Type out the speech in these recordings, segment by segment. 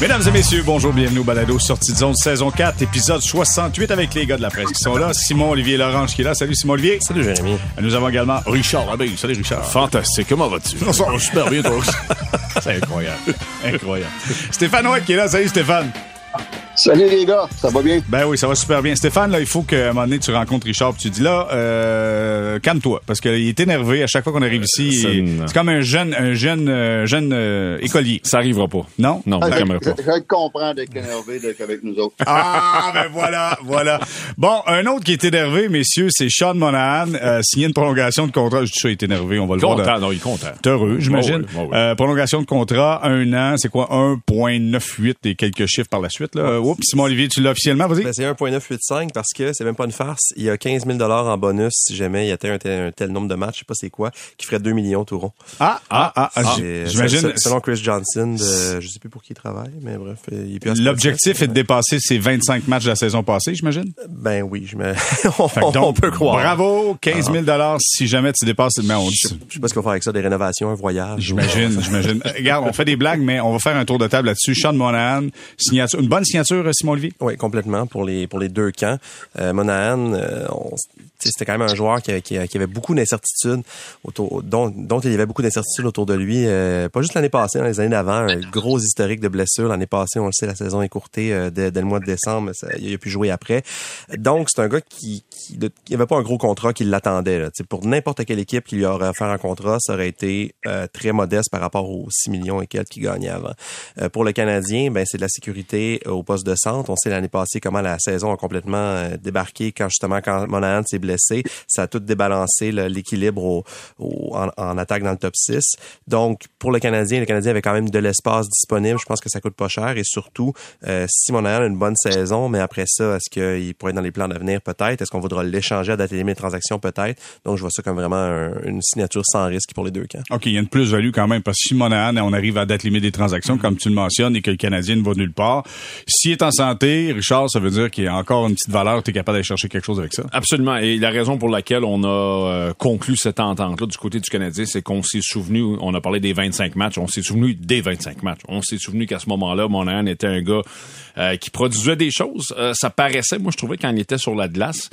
Mesdames et messieurs, bonjour, bienvenue au Balado Sortie de zone saison 4, épisode 68 avec les gars de la presse qui sont là. Simon Olivier Lorange qui est là. Salut Simon Olivier. Salut Jérémy. Nous avons également Richard Abbé. Salut Richard. Fantastique. Comment vas-tu? Ça va super bien, toi. C'est incroyable. Incroyable. Stéphane White qui est là. Salut Stéphane. Salut les gars, ça va bien? Ben oui, ça va super bien. Stéphane, là, il faut qu'à un moment donné, tu rencontres Richard et tu dis là, euh, calme-toi. Parce qu'il est énervé à chaque fois qu'on arrive ici. C'est comme un jeune, un jeune, euh, jeune euh, écolier. Ça arrivera pas. Non? Non, Ah, vraiment je, pas. je, je comprends d'être énervé d'être avec nous autres. Ah, ben voilà, voilà. Bon, un autre qui est énervé, messieurs, c'est Sean Monahan. Euh, signé une prolongation de contrat. Je dis ça, il est énervé. On va le voir. Content, non, il est content. T'es heureux, j'imagine. Oh oui, oh oui. Euh, prolongation de contrat, un an, c'est quoi? 1.98 et quelques chiffres par la suite. Là. Oups, Simon Olivier, tu l'as officiellement, vas-y. Ben, c'est 1.985 parce que c'est même pas une farce. Il y a 15 000 en bonus si jamais il atteint un tel, un tel nombre de matchs, je sais pas c'est quoi, qui ferait 2 millions tout rond. Ah, ah, ah, ah, j'imagine. se- Selon Chris Johnson, de, je sais plus pour qui il travaille, mais bref, L'objectif est de dépasser ses 25 matchs de la saison passée, j'imagine? Ben oui, je me... on, donc, on peut croire. Bravo, 15 000 si jamais tu dépasses. Mais on dit, Je sais pas ce qu'on va faire avec ça, des rénovations, un voyage. J'imagine, j'imagine. Regarde, on fait des blagues, mais on va faire un tour de table là-dessus. Sean Monahan, signature, une bonne signature, Simon Olivier. Oui, complètement pour les pour les deux camps. Euh, Monahan, euh, on- c'était quand même un joueur qui, qui, qui avait beaucoup d'incertitudes autour, dont, dont il y avait beaucoup d'incertitudes autour de lui. euh, pas juste l'année passée, dans les années d'avant, un gros historique de blessures. L'année passée, on le sait, la saison est courtée euh, dès, le mois de décembre. Ça, il a pu jouer après. Donc, c'est un gars qui qui avait pas un gros contrat qui l'attendait. Pour n'importe quelle équipe qui lui aurait offert un contrat, ça aurait été euh, très modeste par rapport aux 6 millions et quelques qu'il gagnait avant. Euh, pour le Canadien, ben c'est de la sécurité au poste de centre. On sait l'année passée comment la saison a complètement euh, débarqué quand justement quand Monahan s'est blessé, ça a tout débalancé l'équilibre au, au- en, en attaque dans le top 6. Donc pour le Canadien, le Canadien avait quand même de l'espace disponible. Je pense que ça coûte pas cher et surtout euh, si Monahan a une bonne saison, mais après ça, est-ce qu'il pourrait être dans les plans d'avenir? Peut-être Est-ce qu'on voudra l'échanger à date limite de transaction peut-être Donc je vois ça comme vraiment un- une signature sans risque pour les deux camps. OK, il y a une plus-value quand même, parce que si Monahan, on arrive à date limite des transactions, comme tu le mentionnes, et que le Canadien ne va nulle part, s'il est en santé, Richard, ça veut dire qu'il y a encore une petite valeur, tu es capable d'aller chercher quelque chose avec ça? Absolument. Et la raison pour laquelle on a euh, conclu cette entente-là du côté du Canadien, c'est qu'on s'est souvenu, on a parlé des 25 matchs, on s'est souvenu des 25 matchs. On s'est souvenu qu'à ce moment-là, Monahan était un gars euh, qui produisait des choses. Euh, ça paraissait, moi je trouvais, quand il était sur la glace.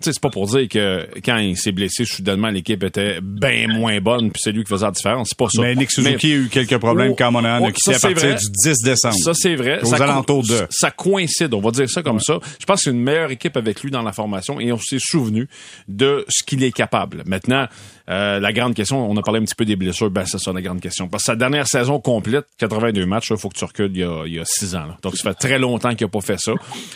C'est pas pour dire que quand il s'est blessé, soudainement, l'équipe était bien moins bonne, puis c'est lui qui faisait la différence. C'est pas ça. Mais Nick Suzuki a eu quelques problèmes Oh, quand Monahan oh, a quitté ça, à partir vrai. du 10 décembre. Ça, c'est vrai. Aux Ça alentours de. Ça coïncide, on va dire ça comme ça. Je pense que c'est une meilleure équipe avec lui dans la formation et on s'est souvenu de ce qu'il est capable. Maintenant, euh, la grande question, on a parlé un petit peu des blessures, ben c'est ça la grande question. Parce que sa dernière saison complète, 82 matchs, il faut que tu recules il y a, il y a 6 ans. là. Donc ça fait très longtemps qu'il a pas fait ça.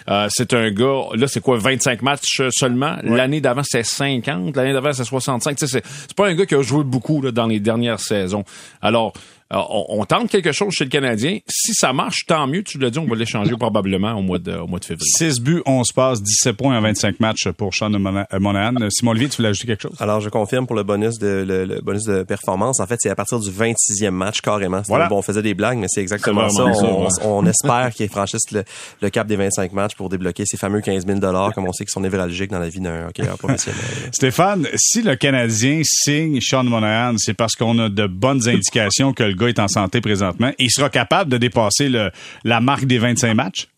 Euh, c'est un gars, là c'est quoi, 25 matchs seulement? L'année d'avant c'était 50, l'année d'avant c'est 65. Tu sais, c'est c'est pas un gars qui a joué beaucoup là, dans les dernières saisons. Alors, on, on tente quelque chose chez le Canadien. Si ça marche, tant mieux. Tu l'as dit, on va l'échanger probablement au mois de, au mois de février. 6 buts, 11 passes, 17 points en 25 matchs pour Sean euh, Monahan. Euh, Simon Olivier, tu voulais ajouter quelque chose? Alors, je confirme pour le bonus de le, le bonus de performance. En fait, c'est à partir du 26e match carrément. Voilà. Bon, on faisait des blagues, mais c'est exactement ça. On, on espère qu'il franchisse le, le cap des 25 matchs pour débloquer ces fameux 15 000 comme on sait qu'ils sont névralgiques dans la vie d'un hockeyeur professionnel. Stéphane, si le Canadien signe Sean Monahan, c'est parce qu'on a de bonnes indications que le gars est en santé présentement il sera capable de dépasser le, la marque des 25 matchs?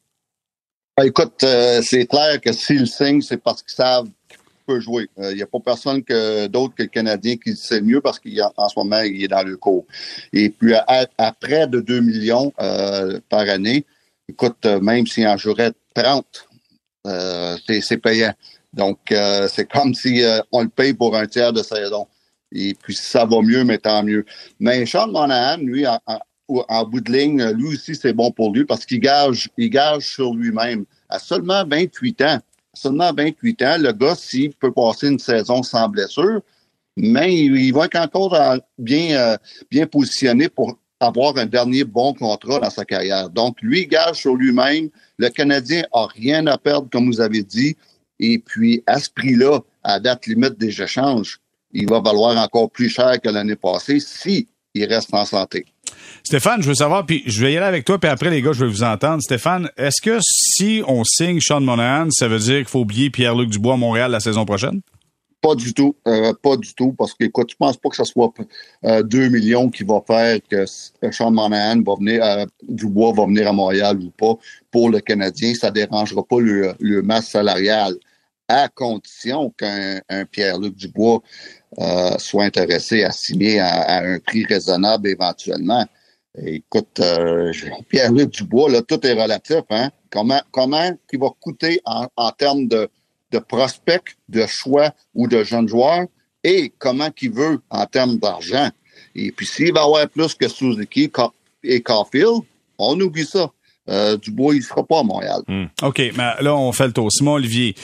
Ah, Écoute, euh, c'est clair que s'ils signent, c'est parce qu'ils savent qu'il peut jouer. Il n'y a pas personne que d'autre que le Canadien qui sait mieux parce qu'en ce moment, il est dans le cours. Et puis, à, près de 2 millions euh, par année, écoute, euh, même s'il en jouerait 30, euh, c'est payant. Donc, euh, c'est comme si euh, on le paye pour un tiers de saison. Et puis, si ça va mieux, mais tant mieux. Mais Sean Monahan, lui, en, en- en bout de ligne, lui aussi, c'est bon pour lui parce qu'il gage, il gage sur lui-même. À seulement 28 ans, seulement 28 ans, le gars, s'il peut passer une saison sans blessure, mais il, il va être encore euh, bien, euh, bien positionné pour avoir un dernier bon contrat dans sa carrière. Donc, lui, il gage sur lui-même. Le Canadien a rien à perdre, comme vous avez dit. Et puis, à ce prix-là, à date limite des échanges, il va valoir encore plus cher que l'année passée si il reste en santé. Stéphane, je veux savoir, puis je vais y aller avec toi, puis après, les gars, je vais vous entendre. Stéphane, est-ce que si on signe Sean Monahan, ça veut dire qu'il faut oublier Pierre-Luc Dubois à Montréal la saison prochaine? Pas du tout, euh, pas du tout, parce que écoute, je pense pas que ce soit 2 millions qui va faire que Sean Monahan va venir, à, Dubois va venir à Montréal ou pas. Pour le Canadien, ça dérangera pas le, le masse salariale, à condition qu'un Pierre-Luc Dubois euh, soit intéressé à signer à, un prix raisonnable éventuellement. Écoute, euh, Pierre-Luc Dubois, là, tout est relatif. Hein? Comment, comment il va coûter en, termes de, de prospects, de choix ou de jeunes joueurs et comment qu'il veut en termes d'argent. Et puis, s'il va avoir plus que Suzuki et Caulfield, on oublie ça. Euh, Dubois, il ne sera pas à Montréal. Hmm. OK, mais là, on fait le tour. Simon Olivier,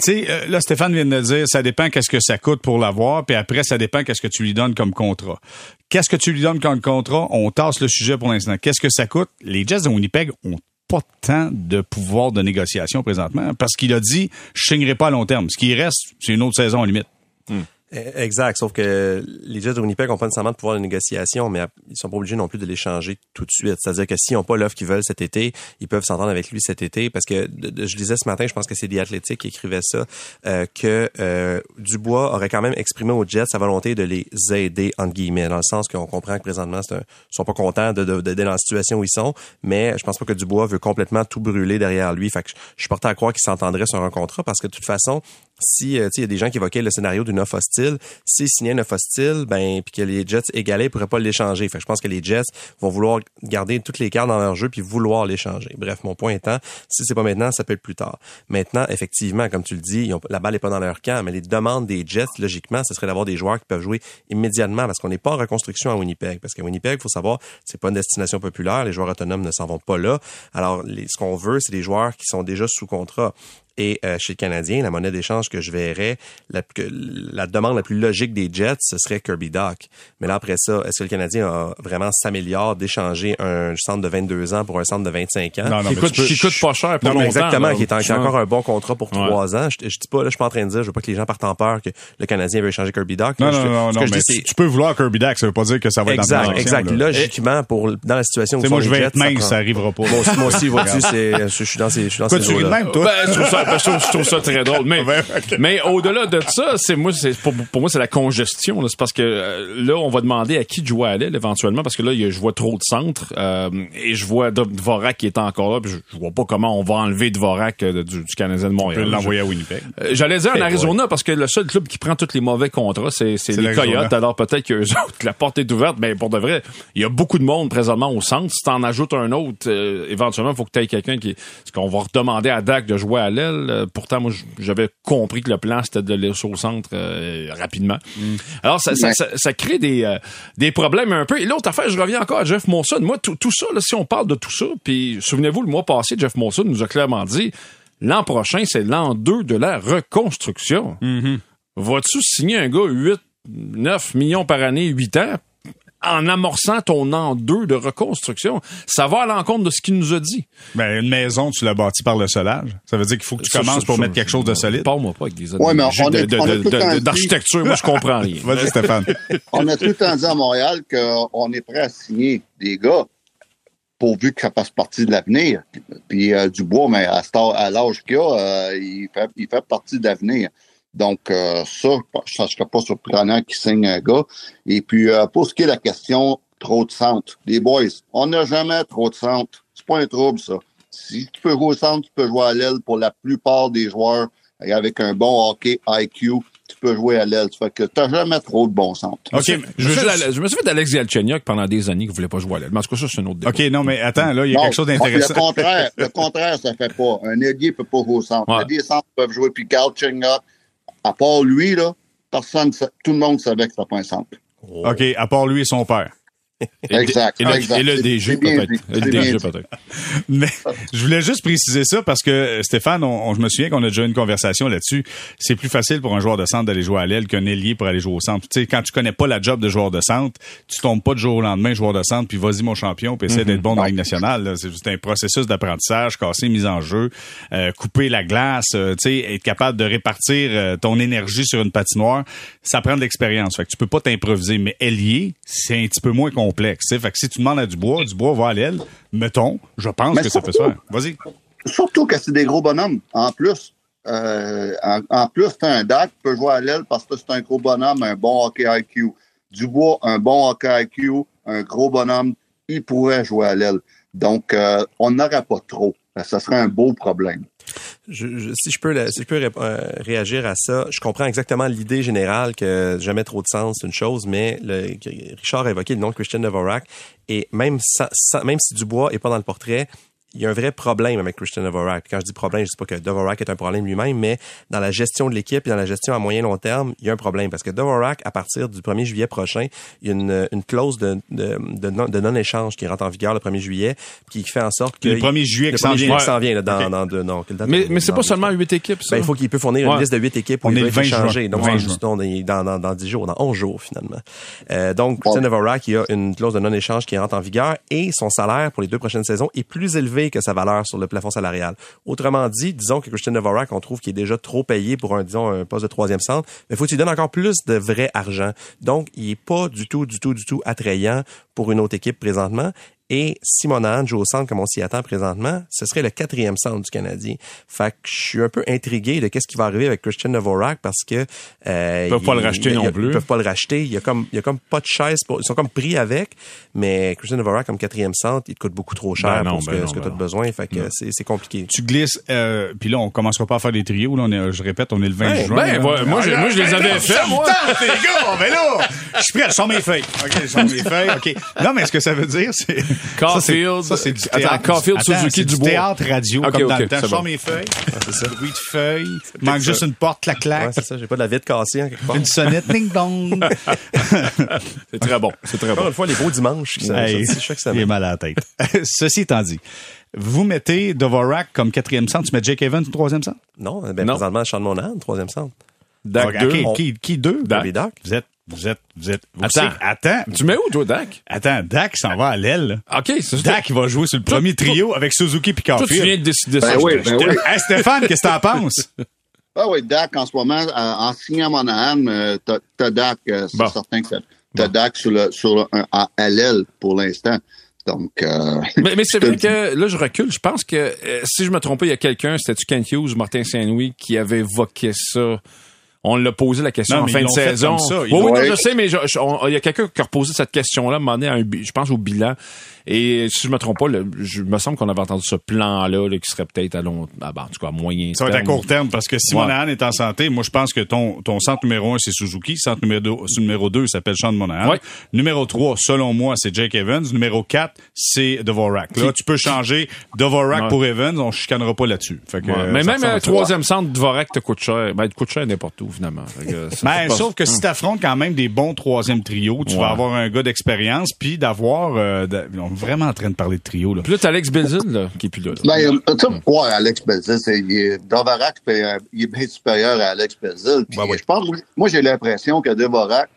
tu euh, là, Stéphane vient de dire, ça dépend qu'est-ce que ça coûte pour l'avoir, puis après, ça dépend qu'est-ce que tu lui donnes comme contrat. Qu'est-ce que tu lui donnes comme contrat? On tasse le sujet pour l'instant. Qu'est-ce que ça coûte? Les Jets de Winnipeg ont pas tant de pouvoir de négociation présentement parce qu'il a dit, je signerai pas à long terme. Ce qui reste, c'est une autre saison en limite. Hmm. Eh, exact, sauf que les Jets de Winnipeg n'ont pas nécessairement de pouvoir de négociation, mais ils sont pas obligés non plus de l'échanger tout de suite. C'est-à-dire que s'ils n'ont pas l'offre qu'ils veulent cet été, ils peuvent s'entendre avec lui cet été, parce que je disais ce matin, je pense que c'est des athlétiques qui écrivaient ça, euh, que euh, Dubois aurait quand même exprimé aux Jets sa volonté de les aider entre guillemets, dans le sens qu'on comprend que présentement ils sont pas contents de, dans la situation où ils sont, mais je pense pas que Dubois veut complètement tout brûler derrière lui. Fait que je suis porté à croire qu'il s'entendrait sur un contrat, parce que de toute façon, si euh, il y a des gens qui évoquaient le scénario d'une offre hostile, s'ils signaient une offre hostile, ben puis que les Jets égalaient, ils pourraient pas l'échanger. Fait je pense que les Jets vont vouloir garder toutes les cartes dans leur jeu puis vouloir l'échanger. Bref, mon point étant, si c'est pas maintenant, ça peut être plus tard. Maintenant, effectivement, comme tu le dis, la balle est pas dans leur camp, mais les demandes des Jets, logiquement, ce serait d'avoir des joueurs qui peuvent jouer immédiatement parce qu'on n'est pas en reconstruction à Winnipeg. Parce qu'à Winnipeg, faut savoir, c'est pas une destination populaire. Les joueurs autonomes ne s'en vont pas là. Alors, ce qu'on veut, c'est des joueurs qui sont déjà sous contrat. Et euh, chez le Canadien, la monnaie d'échange que je verrais, la, la demande la plus logique des Jets, ce serait Kirby Doc. Mais là, après ça, est-ce que le Canadien a vraiment s'améliore d'échanger un centre de 22 ans pour un centre de 25 ans? Non, non, qui, coûte, qui coûte pas cher pour non, Exactement, qui est, encore un bon contrat pour trois ans. Je, je, dis pas, là, je suis pas en train de dire, je veux pas que les gens partent en peur que le Canadien veut échanger Kirby Doc. Non, non, non, non, mais tu peux vouloir Kirby Doc, ça veut pas dire que ça va être exact, dans Exact, Logiquement, pour, dans la situation où moi, je vais être mince, ça, arrivera pas. Moi aussi, vois-tu, je suis dans ces, je suis dans ces tu même, toi? Je trouve ça très drôle. Mais, mais au-delà de ça, c'est moi, c'est pour, moi, c'est la congestion. C'est parce que euh, là, on va demander à qui jouer à l'aile éventuellement, parce que là, je vois trop de centres euh, et je vois Dvorak qui est encore là. Puis je, vois pas comment on va enlever Dvorak euh, du, du, Canadien de Montréal. L'envoyer à Winnipeg. J'allais dire en Arizona parce que le seul club qui prend tous les mauvais contrats, c'est, les Coyotes. Alors peut-être que autres, la porte est ouverte. Mais pour de vrai, il y a beaucoup de monde présentement au centre. Si t'en ajoutes un autre, éventuellement, il faut que tu aies quelqu'un qui. Est-ce qu'on va redemander à Dak de jouer à l'aile? Pourtant, moi, j'avais compris que le plan, c'était de laisser au centre euh, rapidement. Mm. Alors, ça, ça, ça, crée des, euh, des problèmes un peu. Et l'autre affaire, je reviens encore à Jeff Monson. Moi, tout, tout ça, là, si on parle de tout ça, puis souvenez-vous, le mois passé, Jeff Monson nous a clairement dit, l'an prochain, c'est l'an 2 de la reconstruction. Mm-hmm. Vas-tu signer un gars 8, 9 millions par année, 8 ans, en amorçant ton an 2 de reconstruction. Ça va à l'encontre de ce qu'il nous a dit. Ben, une maison, tu l'as bâtie par le solage. Ça veut dire qu'il faut que tu commences pour mettre quelque chose de solide. Parle-moi pas avec des ouais, mais on d'architecture. Moi, je comprends rien. Vas-y, Stéphane. on a tout le temps dit à Montréal qu'on est prêt à signer des gars pourvu que ça fasse partie de l'avenir. Puis euh, Dubois, mais à, à l'âge qu'il a, euh, il, fait, il fait partie de l'avenir. Donc, euh, ça, ça ne serait pas surprenant qu'il signe un gars. Et puis, euh, pour ce qui est de la question trop de centre, les boys, on n'a jamais trop de centre. C'est pas un trouble, ça. Si tu peux jouer au centre, tu peux jouer à l'aile pour la plupart des joueurs avec un bon hockey IQ. Tu peux jouer à l'aile. Ça fait que t'as jamais trop de bon centre. OK. Je, je, me suis fait d'Alex Galchenyuk pendant des années qui voulait pas jouer à l'aile. Mais en tout cas, ça, c'est un autre débat. OK, non, mais attends, là, il y a quelque chose d'intéressant. Le contraire, le contraire, ça fait pas. Un ailier peut pas jouer au centre. Ouais. Les centres peuvent jouer, puis Galchenyuk, à part lui, là, personne, tout le monde savait que c'était pas un centre. OK, à part lui et son père. Exact. Et, le, et le DG peut-être. Le DG peut-être. Mais je voulais juste préciser ça parce que Stéphane, on, je me souviens qu'on a déjà eu une conversation là-dessus. C'est plus facile pour un joueur de centre d'aller jouer à l'aile qu'un ailier pour aller jouer au centre. Tu sais, quand tu connais pas la job de joueur de centre, tu tombes pas de jour au lendemain joueur de centre puis vas-y mon champion puis essaie mm-hmm. d'être bon dans la Ligue nationale. C'est juste un processus d'apprentissage, casser mise en jeu, euh, couper la glace, euh, tu sais, être capable de répartir euh, ton énergie sur une patinoire. Ça prend de l'expérience. Fait que tu peux pas t'improviser. Mais ailier, c'est un petit peu moins compliqué complexe. Fait que si tu demandes à Dubois, Dubois va à l'aile, mettons, je pense que ça peut se faire. Vas-y. Surtout que c'est des gros bonhommes, en plus. euh, en, en, plus, un Dak qui peut jouer à l'aile parce que c'est un gros bonhomme, un bon hockey IQ. Dubois, un bon hockey IQ, un gros bonhomme, il pourrait jouer à l'aile. Donc, euh, on n'aurait pas trop. Ça serait un beau problème. Si je peux, euh, réagir à ça, je comprends exactement l'idée générale que jamais trop de sens, c'est une chose, mais le, Richard a évoqué le nom de Christian Dvorak et même, sans, même si Dubois est pas dans le portrait, il y a un vrai problème avec Christian Dvorak. Quand je dis problème, je dis pas que Dvorak est un problème lui-même, mais dans la gestion de l'équipe et dans la gestion à moyen long terme, il y a un problème parce que Dvorak, à partir du 1er juillet prochain, il y a une, une clause de, de, de, non-échange qui rentre en vigueur le 1er juillet, qui fait en sorte que le 1er juillet qui s'en vient, s'en vient là, dans, okay. dans, de, non, mais mais c'est pas seulement 8 équipes. Ça. Ben, il faut qu'il peut fournir ouais. une liste de 8 équipes pour on est le 20 changer. Juin. Donc 20 juin. on est dans, dans, dans 10 jours, dans 11 jours finalement. Euh, donc Christian Dvorak, il y a une clause de non-échange qui rentre en vigueur et son salaire pour les deux prochaines saisons est plus élevé que sa valeur sur le plafond salarial. Autrement dit, disons que Christian Dvorak, on trouve qu'il est déjà trop payé pour un, disons, poste de troisième centre, mais faut qu'il donne encore plus de vrai argent. Donc, il est pas du tout, du tout, du tout attrayant pour une autre équipe présentement. Et si Monahan joue au centre comme on s'y attend présentement, ce serait le quatrième centre du Canadien. Fait que je suis un peu intrigué de qu'est-ce qui va arriver avec Christian Dvorak parce que euh, ils peuvent pas le racheter il, non il, plus. Ils peuvent pas le racheter. Il y a comme il y a comme pas de chaise. Pour, ils sont comme pris avec, mais Christian Dvorak comme quatrième centre, il te coûte beaucoup trop cher ben non, pour ce ben que, ce que ben tu as besoin. Fait que c'est compliqué. Tu glisses, euh, puis là, on commencera pas à faire des trios. Là, on est, je répète, on est le 20 ben, juin. Ben, moi, je, moi, je les avais fait, moi. les gars, ben là, je suis prêt, je sors mes feuilles. OK, je sors mes feuilles, OK. Non, mais ce que ça veut dire, c'est... Caulfield. Ça, c'est du Attends, théâtre. Caulfield, Attends, Suzuki, c'est du Dubois. théâtre radio, Ok, comme dans ok, le temps. Je sors bon. mes feuilles, c'est ça. bruit de feuilles, il manque juste une porte, clac-clac, Ouais, c'est ça. J'ai pas de la vitre cassée en quelque part. une sonnette, ding-dong. C'est très bon. C'est très Encore bon. une fois, les beaux dimanches. Ça, Hey, ça, chaque il est mal à la tête. Ceci étant dit, vous mettez Dvorak comme quatrième centre, tu mets Jake Evans troisième centre? Non, ben, Non. présentement, Sean Monahan, troisième centre. Dak OK, 2. OK, qui, qui deux? Dak. Baby Doc. Vous êtes, vous êtes, vous êtes, vous Attends. savez- attends, Tu mets où, toi, Dak? attends, Dak s'en va à l'aile. OK, c'est ça. Dak il va jouer sur le premier trio avec Suzuki puis Toi, tu viens de décider ça. Ben je oui, ben oui. Hey, Stéphane, qu'est-ce que t'en penses? Ah oui, Dak, en ce moment, euh, en signant Monahan, euh, t'as Dak, euh, c'est Bon. certain que t'as- t'as Dak sur le, sur le, un- à à l'aile pour l'instant. Donc, euh, Mais, mais c'est vrai que là, je recule. Je pense que euh, si je me trompais, il y a quelqu'un, c'était-tu Kent Hughes ou Martin Saint-Louis, qui avait évoqué ça. On l'a posé la question Non, en fin de saison. ça. Oui, oui, non, je sais, mais il y a quelqu'un qui a reposé cette question-là, à un, je pense au bilan. Et si je me trompe pas, le, je me semble qu'on avait entendu ce plan-là, là, qui serait peut-être à long, ah, ben, en tout cas à moyen Ça va être à terme. court terme parce que si Ouais. Monahan est en santé, moi je pense que ton, ton centre numéro un c'est Suzuki, centre numéro deux, numéro deux s'appelle Sean Monahan. Ouais. Numéro 3, selon moi, c'est Jake Evans. Numéro 4, c'est Dvorak. Là, tu peux changer Dvorak Ouais. pour Evans, on chicanera pas là-dessus. Fait que, Ouais. euh, mais ça même un ça. troisième centre, Dvorak te coûte cher. Ben, il te coûte cher n'importe où, finalement. Fait que ça, Ben, c'est pas- sauf que si t'affrontes quand même des bons troisième trios, tu Ouais. vas avoir un gars d'expérience, puis d'avoir... euh, de- on est vraiment en train de parler de trio, là. Puis là, t'as Alex Belzin, là, qui est plus là. là. ben, euh, tu sais, ouais, Alex Belzil, c'est, il est, Dvorak, euh, il est bien supérieur à Alex Belzil. Ben oui. Je pense, moi, j'ai l'impression que Dvorak,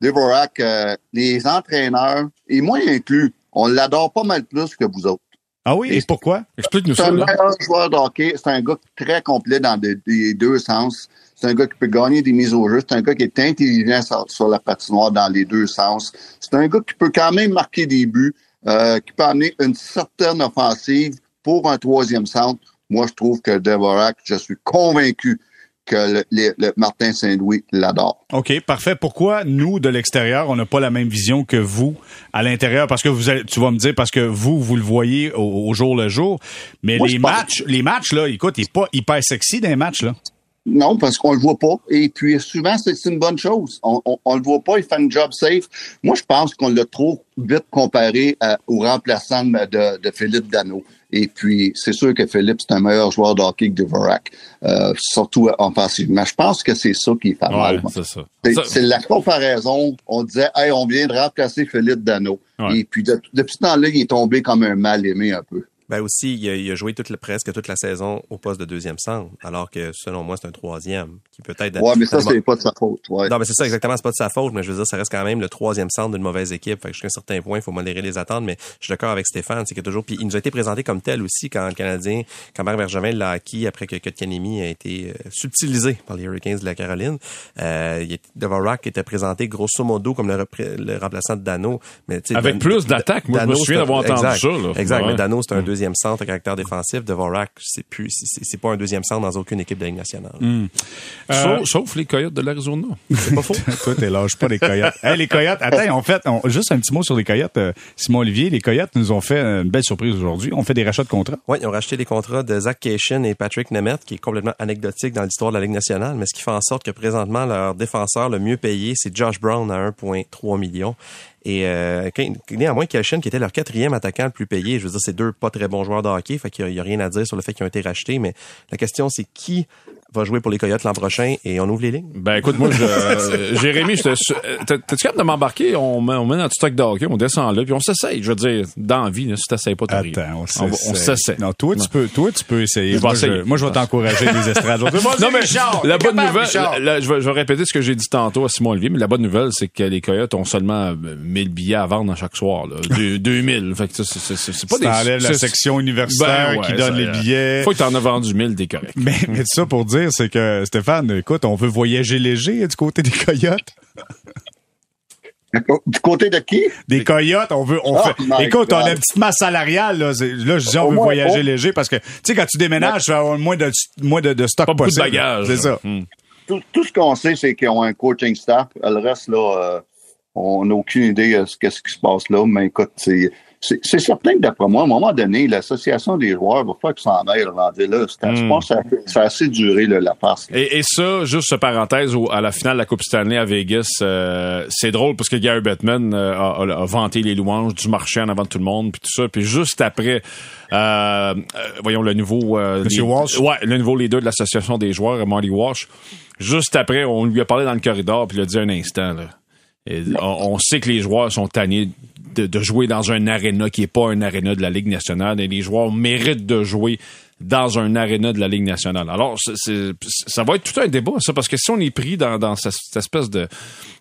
Dvorak, euh, les entraîneurs, et moi inclus, on l'adore pas mal plus que vous autres. Ah oui, et pourquoi? Explique-nous C'est ça, un là. meilleur joueur de hockey. C'est un gars très complet dans des- les deux sens. C'est un gars qui peut gagner des mises au jeu. C'est un gars qui est intelligent sur, sur la patinoire dans les deux sens. C'est un gars qui peut quand même marquer des buts, euh, qui peut amener une certaine offensive pour un troisième centre. Moi, je trouve que Dvorak, je suis convaincu que le, le- le Martin Saint-Louis l'adore. OK, parfait. Pourquoi nous, de l'extérieur, on n'a pas la même vision que vous à l'intérieur? Parce que vous allez, tu vas me dire, parce que vous, vous le voyez au, au jour le jour. Mais Moi, les pense- matchs, les matchs, là, écoute, il est pas hyper sexy dans les matchs, là. Non, parce qu'on le voit pas. Et puis souvent, c'est une bonne chose. On, on, on le voit pas, il fait un job safe. Moi, je pense qu'on l'a trop vite comparé à- au remplaçant de, de Philippe Dano. Et puis, c'est sûr que Philippe, c'est un meilleur joueur de hockey que Dvorak, euh, surtout offensivement. Je pense que c'est ça qui fait mal. moi. c'est la comparaison. On disait, hey, on vient de remplacer Philippe Dano. Ouais. Et puis, de- depuis ce temps-là, il est tombé comme un mal-aimé un peu. Ben aussi, il a, il a joué toute la- presque toute la saison au poste de deuxième centre, alors que selon moi, c'est un troisième qui peut-être. Ouais, mais ça, c'est pas de sa faute. Ouais. Non, mais c'est ça, exactement. C'est pas de sa faute, mais je veux dire, ça reste quand même le troisième centre d'une mauvaise équipe. Fait que jusqu'à un certain point, il faut modérer les attentes, mais je suis d'accord avec Stéphane, c'est que toujours, puis il nous a été présenté comme tel aussi quand le Canadien, quand Marc Bergevin l'a acquis après que Kotkaniemi a été euh, subtilisé par les Hurricanes de la Caroline. Euh, Dvorak était présenté grosso modo comme le, repré- le remplaçant de Dano. Mais, tu sais, Avec Dan- plus d'attaque. Moi, je me Dano, souviens d'avoir entendu exact, ça, là. Exact, Ouais. mais Dano, c'est un deuxième deuxième centre à caractère défensif. Dvorak, c'est plus, c'est pas un deuxième centre dans aucune équipe de Ligue nationale. Hmm. Euh, sauf, les Coyotes de l'Arizona. C'est pas faux. Toi, t'es lâche pas les Coyotes. les Coyotes, attends, en fait, juste un petit mot sur les Coyotes. Euh, Simon Olivier, les Coyotes nous ont fait une belle surprise aujourd'hui. On fait des rachats de contrats. Oui, ils ont racheté les contrats de Zach Cation et Patrick Nemeth, qui est complètement anecdotique dans l'histoire de la Ligue nationale, mais ce qui fait en sorte que présentement, leur défenseur le mieux payé, c'est Josh Brown à 1,3 millions. Et euh, néanmoins, Cation, qui était leur quatrième attaquant le plus payé, je veux dire, c'est deux pas très bons joueurs de hockey, fait qu'il n'y a, rien à dire sur le fait qu'ils ont été rachetés, mais la question, c'est qui va jouer pour les Coyotes l'an prochain et on ouvre les lignes? Ben écoute, moi, je, euh, Jérémy, t'es-tu capable de m'embarquer? On met, on met notre stock de hockey, on descend là, puis on s'essaye. Je veux dire, dans la vie, là, si t'essayes pas, t'arrives. Attends, on, on s'essaye. Non, toi, tu peux, toi, tu peux essayer. moi, je, moi, je vais t'encourager des estrades. non, mais la bonne nouvelle, je, vais, je, vais, répéter ce que j'ai dit tantôt à Simon Olivier, mais la bonne nouvelle, c'est que les Coyotes ont seulement 1000 billets à vendre chaque soir, là. 2000. Fait que c'est pas des... T'enlèves la section universitaire ben qui donne les billets. Faut que t'en as vendu 1000, t'es correct. Mais, mais ça pour dire, c'est que Stéphane, écoute, on veut voyager léger du côté des Coyotes. Du côté de qui? Des coyotes, on veut, on oh fait. Écoute, on a une petite masse salariale, là. Là, je dis, on veut voyager léger parce que, tu sais, quand tu déménages, tu vas avoir moins de, moins de, de stock Pas possible. De bagages. C'est ça. Hmm. Tout, ce qu'on sait, c'est qu'ils ont un coaching staff. Le reste, là, euh, on n'a aucune idée de ce, ce qui se passe là. Mais écoute, c'est, c'est certain que d'après moi, à un moment donné, l'association des joueurs va faire que s'en aille rendu là. Je pense que ça, a assez duré la passe. Et, et, ça, juste ce parenthèse, à la finale de la Coupe Stanley à Vegas, euh, c'est drôle parce que Gary Bettman euh, a, vanté les louanges du marché en avant de tout le monde, puis tout ça. Puis juste après, euh, voyons le nouveau... Monsieur Walsh? Ouais, le nouveau leader de l'association des joueurs, Marty Walsh. Juste après, on lui a parlé dans le corridor, puis il a dit un instant, là. on, sait que les joueurs sont tannés de, jouer dans un aréna qui est pas un aréna de la Ligue nationale et les joueurs méritent de jouer dans un aréna de la Ligue nationale. Alors, ça va être tout un débat, ça, parce que si on est pris dans, cette, espèce de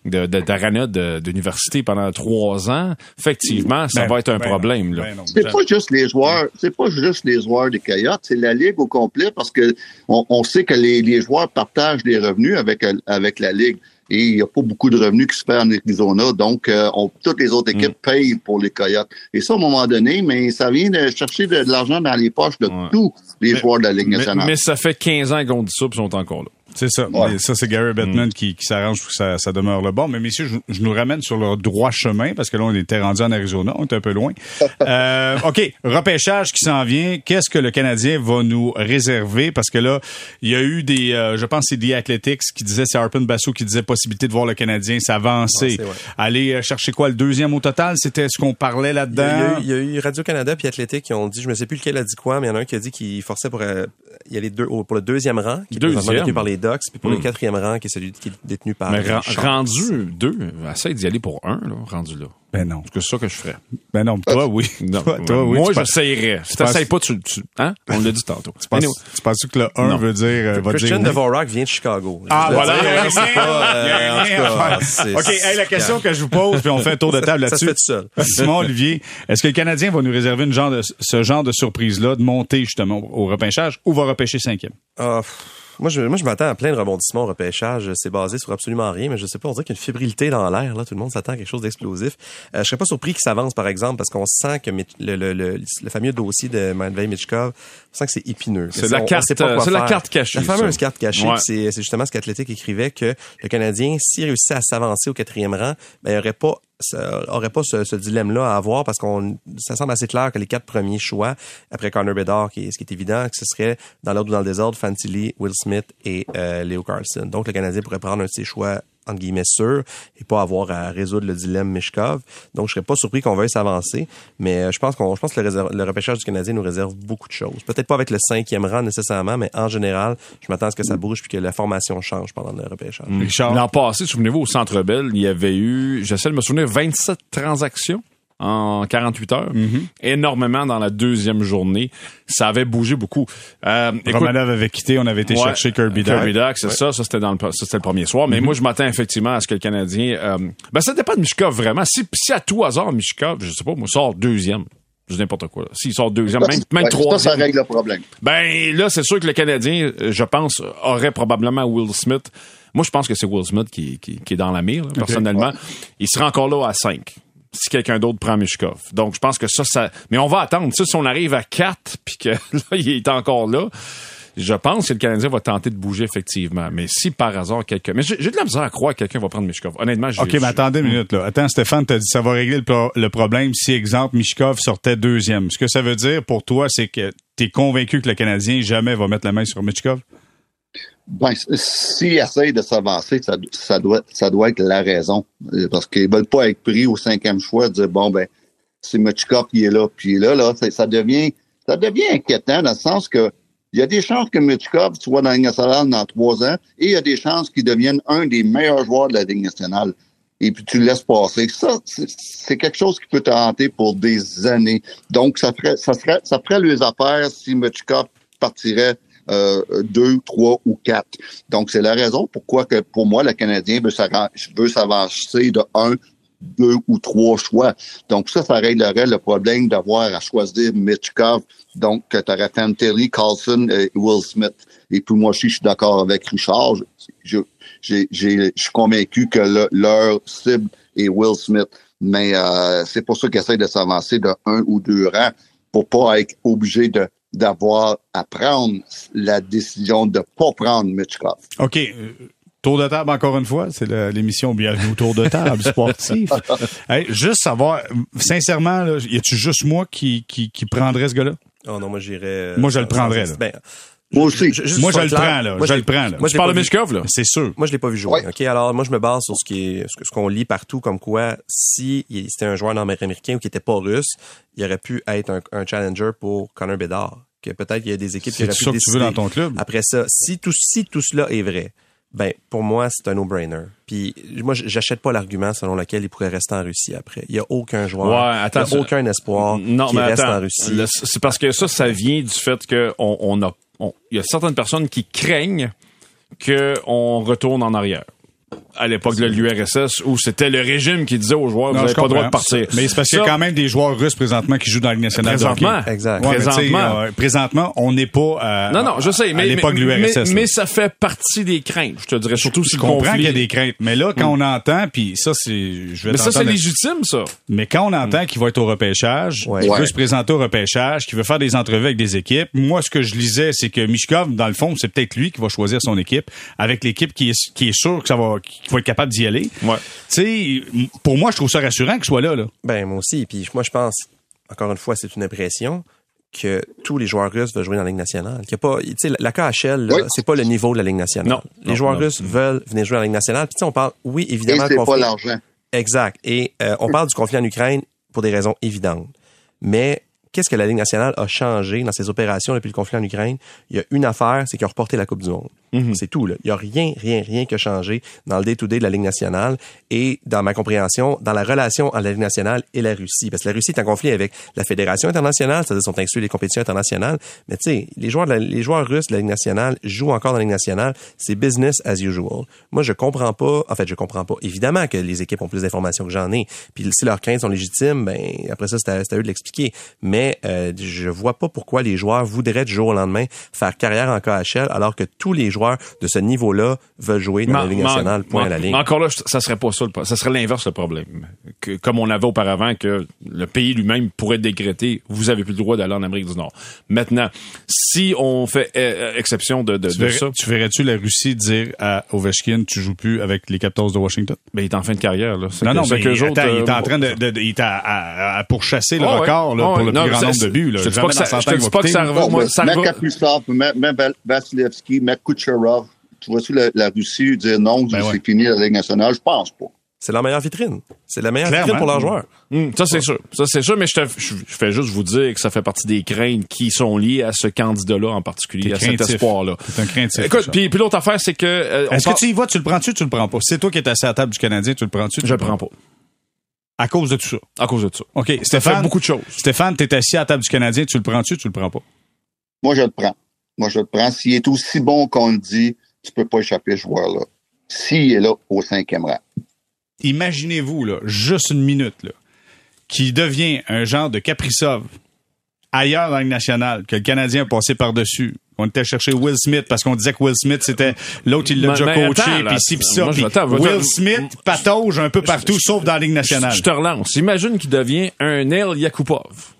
d'aréna d'université pendant trois ans, effectivement, ça ben va être un ben problème. Ben c'est pas juste les joueurs, c'est pas juste les joueurs des Coyotes, c'est la Ligue au complet, parce que on, sait que les, les, joueurs partagent des revenus avec, avec la Ligue et il n'y a pas beaucoup de revenus qui se perdent en Arizona. Donc, euh, on, toutes les autres équipes mm. payent pour les Coyotes. Et ça, à un moment donné, mais ça vient de chercher de, l'argent dans les poches de tous les joueurs de la Ligue nationale. Mais, ça fait 15 ans qu'on dit ça, puis ils sont encore là. C'est ça. Ça, c'est Gary Bettman mm. qui, qui s'arrange pour que ça, ça, demeure le bon. Mais messieurs, je, nous ramène sur le droit chemin parce que là, on était rendu en Arizona, on est un peu loin. euh, OK, repêchage qui s'en vient. Qu'est-ce que le Canadien va nous réserver? Parce que là, il y a eu des, euh, je pense c'est The Athletics qui disait, c'est Harpen Basso qui disait possibilité de voir le Canadien s'avancer. Aller euh, chercher quoi, le deuxième au total? C'était ce qu'on parlait là-dedans? Il, y a eu Radio-Canada puis Athletic qui ont dit, je ne sais plus lequel a dit quoi, mais il y en a un qui a dit qu'il forçait pour, euh, il y a les deux, pour le deuxième rang, qui deuxième? est par les Ducks, puis pour le hmm. quatrième rang, qui est celui qui est détenu par Mais rendu deux, essaye d'y aller pour un, là, rendu là. Ben non. C'est ça que je ferais. Ben non, toi, oui. Non, toi, oui. Moi, j'essayerais. Si t'essayes pas, tu, tu, hein? On l'a dit tantôt. Tu penses, tu penses que le 1 veut dire, euh, va Christian dire Dvorak vient de Chicago. Ah, voilà. Euh, OK, hey, la question que je vous pose, puis on fait un tour de table là-dessus. Ça se fait tout seul. Simon Olivier, est-ce que le Canadien va nous réserver une genre de, ce genre de surprise-là, de monter justement au repêchage, ou va repêcher cinquième? Ah, moi, je, moi, je m'attends à plein de rebondissements au repêchage. C'est basé sur absolument rien, mais je sais pas, on dirait qu'il y a une fébrilité dans l'air. Là, tout le monde s'attend à quelque chose d'explosif. Euh, je serais pas surpris qu'il s'avance, par exemple, parce qu'on sent que le, le, le, fameux dossier de Matvei Michkov, on sent que c'est épineux. C'est la carte, c'est la carte cachée. La fameuse carte cachée. C'est justement ce qu'Athlétique écrivait que le Canadien, s'il réussissait à s'avancer au quatrième rang, ben, il n'y aurait pas ça aurait pas ce, dilemme-là à avoir parce qu'on ça semble assez clair que les quatre premiers choix après Connor Bedard, qui ce qui est évident, que ce serait dans l'ordre ou dans le désordre, Fantilli, Will Smith et euh, Leo Carlson. Donc le Canadien pourrait prendre un de ses choix entre guillemets sûr et pas avoir à résoudre le dilemme Mishkov. Donc je serais pas surpris qu'on veuille s'avancer, mais euh, je pense qu'on je pense que le, repêchage du Canadien nous réserve beaucoup de choses. Peut-être pas avec le cinquième rang nécessairement, mais en général, je m'attends à ce que ça bouge puis que la formation change pendant le repêchage. L'an passé, souvenez-vous, au Centre Bell, il y avait eu, j'essaie de me souvenir, 27 transactions en 48 heures. Mhm. Énormément dans la deuxième journée. Ça avait bougé beaucoup. Euh, Romanov avait quitté, on avait été chercher Kirby Duck. Kirby Duck, c'est ça. Ça, c'était dans le, c'était le premier soir. Mais mhm. moi, je m'attends effectivement à ce que le Canadien... Euh, ben, ça dépend de Mishkov, vraiment. Si, si à tout hasard, Mishkov, je sais pas, moi, sort deuxième je n'importe quoi. S'il sort deuxième, même, même troisième. Ça, ça règle le problème. Ben, là, c'est sûr que le Canadien, euh, je pense, aurait probablement Will Smith. Moi, je pense que c'est Will Smith qui, qui, qui, est dans la mire, personnellement. Il sera encore là à 5 si quelqu'un d'autre prend Mishkov. Donc, je pense que ça, ça... Mais on va attendre. Ça, si on arrive à 4 puis que là, il est encore là, je pense que le Canadien va tenter de bouger effectivement. Mais si par hasard quelqu'un... Mais j'ai de la misère à croire que quelqu'un va prendre Mishkov. Honnêtement, j'ai... OK, mais attendez une minute. Là. Attends, Stéphane, t'as dit ça va régler le, problème si, exemple, Mishkov sortait deuxième. Ce que ça veut dire pour toi, c'est que tu es convaincu que le Canadien jamais va mettre la main sur Mishkov? Ben, s'ils essayent de s'avancer, ça, doit, ça doit être la raison. Euh, parce qu'ils veulent pas être pris au cinquième choix, dire, bon, ben, c'est Mishkov qui est là. Puis là, là, ça devient, ça devient inquiétant dans le sens que il y a des chances que Mitchkov soit dans la Ligue nationale dans trois ans et il y a des chances qu'il devienne un des meilleurs joueurs de la Ligue nationale. Et puis tu le laisses passer. Ça, c'est quelque chose qui peut te hanter pour des années. Donc, ça ferait, ça ça ferait les affaires si Mitchkov partirait euh, deux, trois ou quatre. Donc, c'est la raison pourquoi que pour moi, le Canadien veut s'avancer de un deux ou trois choix. Donc ça, ça réglerait le problème d'avoir à choisir Mitchkov. Donc, tu aurais Terry, Carlson et Will Smith. Et puis moi aussi, je suis d'accord avec Richard. Je, je, suis convaincu que leur cible est Will Smith. Mais euh, c'est pour ça qu'ils essayent de s'avancer de un ou deux rangs pour pas être obligé de d'avoir à prendre la décision de pas prendre Mitchkov. OK. Tour de table encore une fois, c'est l'émission Bienvenue au tour de table sportif. juste savoir, sincèrement, là, y a-tu juste moi qui, qui, qui prendrais ce gars-là? Oh non, moi j'irais. Euh, moi je le prendrais là. Ben, moi aussi. moi, je le prends, là. Moi, je le prends, là. Moi, je parle de Mishkov, là? C'est sûr. Moi, je l'ai pas vu jouer. OK? Alors, moi, je me base sur ce qui est, ce qu'on lit partout, comme quoi, si c'était un joueur nord-américain ou qui était pas russe, il aurait pu être un, challenger pour Connor Bedard. Que peut-être qu'il y a des équipes qui auraient pu décider. que tu veux dans ton club. Après ça, si tout, si tout cela est vrai, ben, pour moi, c'est un no-brainer. Puis moi, j'achète pas l'argument selon lequel il pourrait rester en Russie après. Il y a aucun joueur, ouais, il y a aucun espoir non, qui reste en Russie. C'est parce que ça, ça vient du fait que on, on a, il y a certaines personnes qui craignent qu'on retourne en arrière à l'époque de l'URSS où c'était le régime qui disait aux joueurs vous n'avez pas le droit de partir. Mais c'est parce qu'il y a quand même des joueurs russes présentement qui jouent dans la Ligue nationale présentement, de hockey. Exact. présentement. Euh, présentement, on n'est pas à, Non non, je sais mais l'époque de l'URSS. Mais, ça fait partie des craintes, je te dirais surtout si je comprends qu'il y a des craintes, mais là quand mm. on entend puis ça c'est je vais Mais ça c'est légitime ça. Mais quand on entend mm. qu'il va être au repêchage, qu'il veut se présenter au repêchage, qu'il veut faire des entrevues avec des équipes, moi ce que je lisais c'est que Mishkov dans le fond, c'est peut-être lui qui va choisir son équipe avec l'équipe qui est qui est sûr que ça va qu'il va être capable d'y aller. Ouais. Tu sais, pour moi, je trouve ça rassurant qu'il soit là, là. Ben, moi aussi. Puis moi, je pense, encore une fois, c'est une impression que tous les joueurs russes veulent jouer dans la Ligue nationale. Qu'il y a pas, tu sais, la KHL, c'est pas le niveau de la Ligue nationale. Non. Les joueurs russes veulent venir jouer dans la Ligue nationale. Puis on parle, oui, évidemment. Et c'est pas l'argent. Exact. Et euh, on parle du conflit en Ukraine pour des raisons évidentes. Mais qu'est-ce que la Ligue nationale a changé dans ses opérations depuis le conflit en Ukraine? Il y a une affaire, c'est qu'ils ont reporté la Coupe du Monde. Mhm. C'est tout. Là. Il n'y a rien, rien, rien qui a changé dans le day-to-day de la Ligue nationale et dans ma compréhension, dans la relation entre la Ligue nationale et la Russie. Parce que la Russie est en conflit avec la Fédération internationale, c'est-à-dire sont exclus des compétitions internationales. Mais tu sais, les joueurs, les joueurs russes de la Ligue nationale jouent encore dans la Ligue nationale. C'est business as usual. Moi, je comprends pas. En fait, je comprends pas. Évidemment que les équipes ont plus d'informations que j'en ai. Puis si leurs craintes sont légitimes, ben après ça, c'est à, eux de l'expliquer. Mais euh, je vois pas pourquoi les joueurs voudraient du jour au lendemain faire carrière en KHL alors que tous les joueurs de ce niveau-là veulent jouer dans la Ligue nationale, point à la ligne. Mais encore là, ça serait pas ça, ça serait l'inverse le problème. Que, comme on avait auparavant, que le pays lui-même pourrait décréter, vous avez plus le droit d'aller en Amérique du Nord. Maintenant, si on fait euh, exception de, de, tu ça... Tu verrais-tu la Russie dire à Ovechkin, tu joues plus avec les Capitals de Washington? Ben, il est en fin de carrière, là. Non, non, mais il, autres, il est en euh, train de, de, il est à, à, pourchasser le record, là, pour le plus grand nombre de buts, là. Je te dis pas que ça, je pas que ça, ça, Kucherov, tu vois-tu la, Russie dire non, ben c'est fini la Ligue nationale? Je pense pas. C'est la meilleure vitrine. C'est la meilleure vitrine pour leurs joueurs. Hum, ça, c'est sûr. Ça, c'est sûr, mais je, te, je, fais juste vous dire que ça fait partie des craintes qui sont liées à ce candidat-là en particulier, à cet espoir-là. C'est un craintif. Écoute, puis, puis l'autre affaire, c'est que... Euh, Est-ce que tu y vas, tu le prends-tu, tu le prends pas? C'est toi qui es assis à la table du Canadien, tu le prends-tu? Je le prends pas. À cause de tout ça? À cause de tout ça. OK. Stéphane, beaucoup de choses. Stéphane, t'es assis à la table du Canadien, tu le prends-tu, tu le prends pas? Moi, je le prends. Moi, je le prends. S'il est aussi bon qu'on le dit, tu peux pas échapper ce joueur-là. S'il est là au cinquième rang. Imaginez-vous, là, juste une minute, là, qui devient un genre de Caprisov ailleurs dans la Ligue nationale, que le Canadien a passé par-dessus, on était chercher Will Smith parce qu'on disait que Will Smith, c'était l'autre, il l'a déjà coaché, puis ci, puis ça. Will Smith patauge un peu partout, sauf dans la Ligue nationale. Je te relance. Imagine qu'il devient un El Yakupov.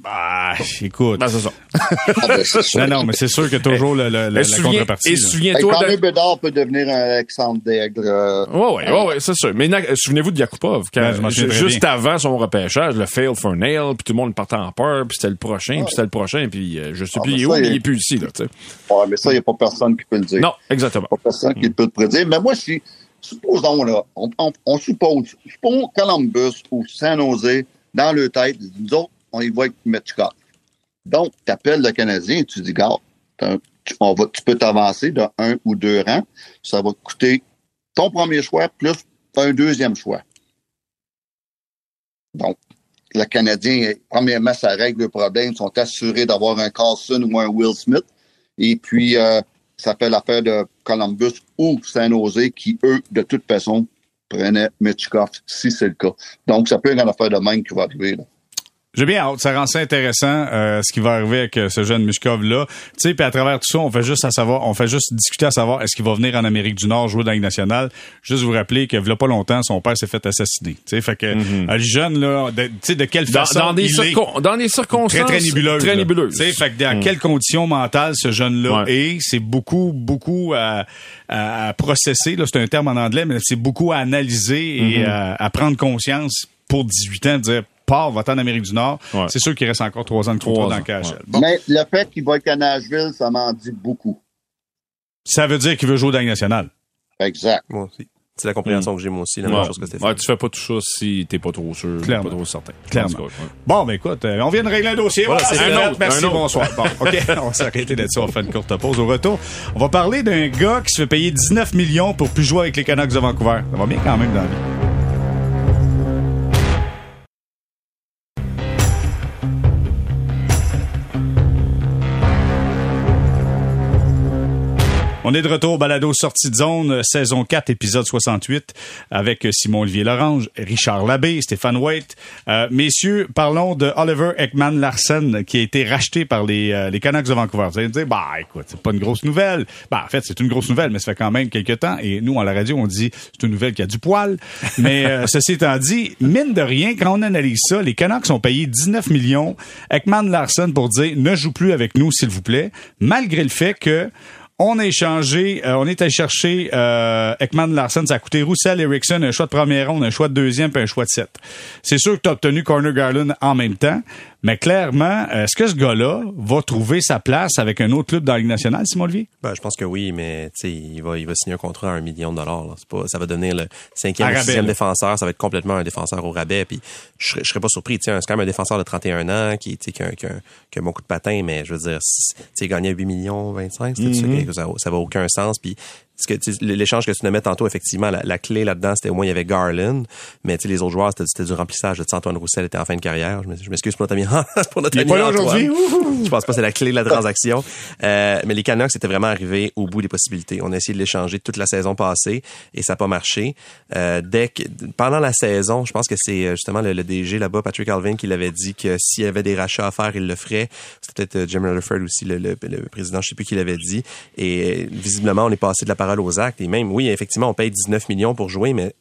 Bah, écoute. Ben, c'est ça. Ah, ben, c'est sûr. Non, non, mais c'est sûr que toujours le, le- le- la souviens- contrepartie. et là. Hey, souviens-toi Connor de... Bedard peut devenir un Alexandre Daigle. euh, Ouais, ouais, ouais, ouais, c'est sûr. Mais na- souvenez-vous de Yakupov, quand, Ouais, juste bien. avant son repêchage, le fail for nail, puis tout le monde partait en peur, puis c'était le prochain, puis c'était le prochain, puis euh, je sais Ah, plus ben il est où, ça, mais il- il est plus ici, là, tu sais. ouais, mais ça, il n'y a pas personne qui peut le dire. Non, exactement. pas personne qui peut le prédire. Mais moi, si, supposons, là, on, on, on suppose, suppose Columbus ou San Jose, dans leur tête, nous autres, on y va avec Metchikov. Donc, tu appelles le Canadien et tu dis, tu, on va, tu peux t'avancer de un ou deux rangs. Ça va te coûter ton premier choix plus un deuxième choix. Donc, le Canadien, premièrement, ça règle le problème. Ils sont assurés d'avoir un Carlson ou un Will Smith. Et puis, euh, ça fait l'affaire de Columbus ou San Jose qui, eux, de toute façon, prenaient Mitchkov si c'est le cas. Donc, ça peut être une affaire de même qui va arriver. Là. J'ai bien hâte. Ça rend ça intéressant, euh, ce qui va arriver avec euh, ce jeune Mushkov-là. Tu sais, puis à travers tout ça, on fait juste à savoir, on fait juste discuter à savoir est-ce qu'il va venir en Amérique du Nord jouer dans la Ligue nationale? Juste vous rappeler que, a pas longtemps, son père s'est fait assassiner. Tu sais, fait que, euh, le jeune, là, de, tu sais, de quelle Mhm. Dans, façon dans des, il est? circon- dans des circonstances très, très nébuleuse. Très là. nébuleuses. Tu sais, fait que dans quelles conditions mentales ce jeune-là Ouais. est, c'est beaucoup, beaucoup à, à, à processer. Là, c'est un terme en anglais, mais c'est beaucoup à analyser et à, à prendre conscience pour 18 ans, de dire, pars, va en Amérique du Nord. Ouais. C'est sûr qu'il reste encore trois ans de Trois contrat dans ans, le KHL. ouais. Bon. Mais le fait qu'il va être à Nashville, ça m'en dit beaucoup. Ça veut dire qu'il veut jouer dans la Ligue nationale. Exact. Moi aussi. C'est la compréhension que j'ai moi aussi, la Ouais. même chose que Stéphane. Ouais, tu fais pas tout ça si t'es pas trop sûr, Clairement. pas trop certain. Clairement. Ouais. Bon, ben écoute, euh, on vient de régler un dossier. Voilà, Voilà, un autre, Merci, un autre. bonsoir. Bon, OK, on va s'arrêter là-dessus. On fait une courte pause au retour. On va parler d'un gars qui se fait payer 19 millions pour plus jouer avec les Canucks de Vancouver. Ça va bien quand même dans la vie. On est de retour au balado Sortie de zone, euh, saison 4, épisode 68, avec euh, Simon-Olivier Lorange, Richard Labbé, Stéphane White. Euh, messieurs, parlons de Oliver Ekman Larsen, qui a été racheté par les, euh, les Canucks de Vancouver. Vous allez me dire, bah écoute, c'est pas une grosse nouvelle. Bah en fait, c'est une grosse nouvelle, mais ça fait quand même quelques temps. Et nous, à la radio, on dit, c'est une nouvelle qui a du poil. Mais euh, ceci étant dit, mine de rien, quand on analyse ça, les Canucks ont payé 19 millions Ekman Larsen pour dire, ne joue plus avec nous, s'il vous plaît, malgré le fait que on a échangé, euh, on est allé chercher euh, Ekman Larsen, ça a coûté Roussel Erickson, un choix de première ronde, un choix de deuxième, puis un choix de sept. C'est sûr que tu as obtenu Corner Garland en même temps, mais clairement, est-ce que ce gars-là va trouver sa place avec un autre club dans la Ligue nationale, Simon Olivier? Ben, je pense que oui, mais tu sais, il va, il va signer un contrat à un million de dollars. Là. Pas, ça va devenir le cinquième ou sixième défenseur. Ça va être complètement un défenseur au rabais. Puis je serais, je serais pas surpris. C'est quand même un défenseur de 31 ans qui, a, un- qui a qui bon coup de patin, mais je veux dire, si- tu sais, gagner 8 millions 25, c'est Mm-hmm. ça, ça, ça va aucun sens. Puis ce que, l'échange que tu nommais tantôt, effectivement, la, la clé là-dedans, c'était au moins il y avait Garland, mais tu sais, les autres joueurs, c'était, c'était du remplissage. Sais, Antoine Roussel était en fin de carrière. Je m'ex- je m'excuse pour notre ami, pour notre Il ami aujourd'hui? Je pense pas que c'est la clé de la transaction. Euh, mais les Canucks étaient vraiment arrivés au bout des possibilités. On a essayé de l'échanger toute la saison passée et ça n'a pas marché. Euh, dès que, pendant la saison, je pense que c'est euh, justement le, le DG là-bas, Patrick Alvin, qui l'avait dit que s'il y avait des rachats à faire, il le ferait. C'était peut-être euh, Jim Rutherford aussi, le, le- le président, je sais plus qui l'avait dit. Et euh, visiblement, on est passé de la Et même, oui, effectivement, on paye 19 millions pour jouer, mais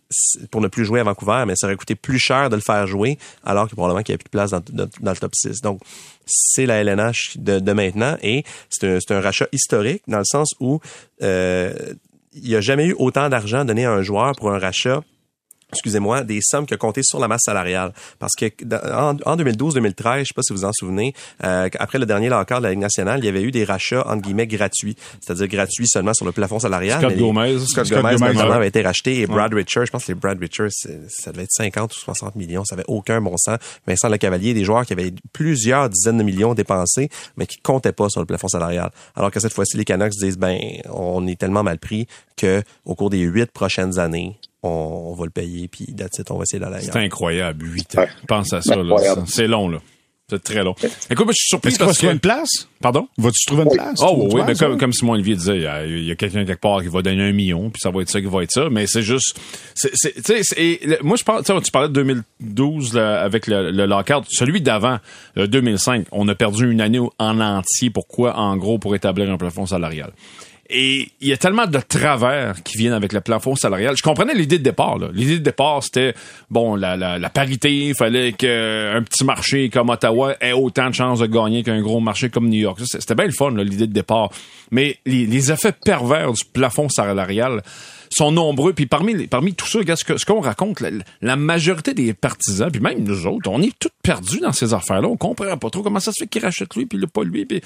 pour ne plus jouer à Vancouver, mais ça aurait coûté plus cher de le faire jouer, alors que probablement qu'il n'y avait plus de place dans, le top 6. Donc, c'est la LNH de, maintenant et c'est un, c'est un rachat historique dans le sens où euh, il n'y a jamais eu autant d'argent donné à un joueur pour un rachat excusez-moi, des sommes qui ont compté sur la masse salariale. Parce que en, en 2012-2013, je sais pas si vous vous en souvenez, euh, après le dernier accord de la Ligue nationale, il y avait eu des rachats, entre guillemets, gratuits. C'est-à-dire gratuits seulement sur le plafond salarial. Scott mais les- Gomez. Scott, Scott Gomez, Gomez, notamment, avait été racheté et Brad Richards, je pense que les Brad Richards, ça devait être 50 ou 60 millions. Ça avait aucun bon sens. Vincent Lecavalier, des joueurs qui avaient plusieurs dizaines de millions dépensés, mais qui comptaient pas sur le plafond salarial. Alors que cette fois-ci, les Canucks disent, ben, on est tellement mal pris que au cours des huit prochaines années, on, on va le payer, puis that's it, on va essayer d'aller C'est ailleurs. incroyable, 8 ans. Ouais. Pense à ça, là. C'est long, là. C'est très long. Écoute, moi, je suis surpris Est-ce qu'il va parce se trouver que... une place? Pardon? Vas-tu trouver une place? Oh Tu- oui, tu mais comme, comme Simon Olivier disait, il y a, quelqu'un quelque part qui va donner un million, puis ça va être ça qui va être ça. Mais c'est juste, c'est, c'est, tu c'est- moi je parle, tu tu parlais de 2012 là, avec le, le lockout, celui d'avant, le 2005, on a perdu une année en entier. Pourquoi? En gros, pour établir un plafond salarial. Et il y a tellement de travers qui viennent avec le plafond salarial. Je comprenais l'idée de départ. L'idée de départ, c'était bon la, la, la parité. Il fallait qu'un petit marché comme Ottawa ait autant de chances de gagner qu'un gros marché comme New York. C'était bien le fun, l'idée de départ. Mais les, les effets pervers du plafond salarial sont nombreux. Puis parmi, parmi tout ça, regarde ce qu'on raconte, la, majorité des partisans, puis même nous autres, on est tous perdus dans ces affaires-là. On comprend pas trop comment ça se fait qu'il rachète lui, puis le pas lui. Puis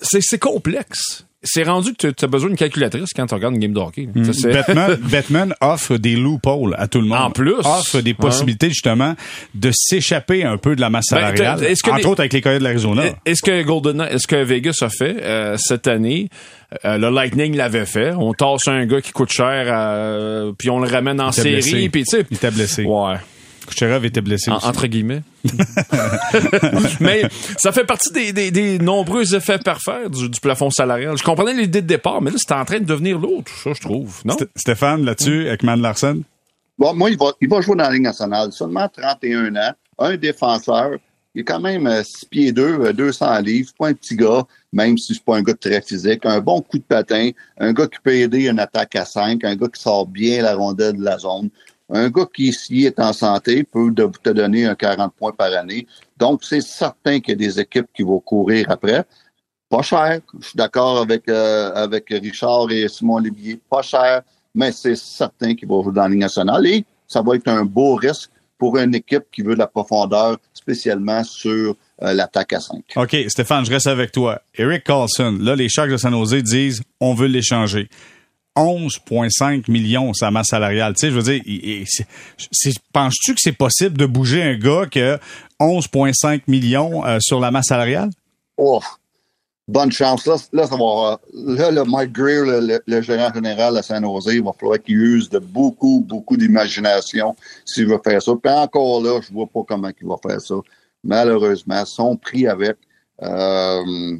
c'est complexe. C'est rendu que tu as besoin d'une calculatrice quand tu regardes une game de hockey. Ça, c'est- Batman, Batman offre des loopholes à tout le monde. En plus. Offre des possibilités, justement, de s'échapper un peu de la masse Ben, salariale. que entre autres avec les Coyotes de l'Arizona. Est-ce que Golden, est-ce que Vegas a fait euh, cette année euh, Le Lightning l'avait fait? On tasse un gars qui coûte cher, euh, puis on le ramène en série, blessé. puis tu sais. Il était blessé. Ouais. Kucherov était blessé En- aussi. entre guillemets. Mais ça fait partie des, des, des nombreux effets pervers du, du plafond salarial. Je comprenais l'idée de départ, mais là, c'est en train de devenir l'autre, tout ça, je trouve. Non? St- Stéphane, là-dessus, avec Man Larson. Bon, moi, il va, il va jouer dans la Ligue nationale. Seulement 31 ans, un défenseur. Il est quand même 6 pieds 2, 200 livres. C'est pas un petit gars, même si c'est pas un gars très physique. Un bon coup de patin. Un gars qui peut aider une attaque à 5. Un gars qui sort bien la rondelle de la zone. Un gars qui, s'il est en santé, peut te donner un 40 points par année. Donc, c'est certain qu'il y a des équipes qui vont courir après. Pas cher. Je suis d'accord avec, euh, avec Richard et Simon Olivier. Pas cher, mais c'est certain qu'il va jouer dans la Ligue nationale. Et ça va être un beau risque pour une équipe qui veut de la profondeur, spécialement sur euh, l'attaque à 5. OK, Stéphane, je reste avec toi. Eric Carlson, là, les Sharks de San Jose disent on veut l'échanger. 11,5 millions sa masse salariale. Tu sais, je veux dire, penses-tu que c'est possible de bouger un gars qui a 11,5 millions euh, sur la masse salariale? Oh, bonne chance. Là, là, ça va, là le Mike Greer, le, le- le gérant général à San Jose, il va falloir qu'il use de beaucoup, beaucoup d'imagination s'il veut faire ça. Puis encore là, je vois pas comment il va faire ça. Malheureusement, son prix avec. Euh,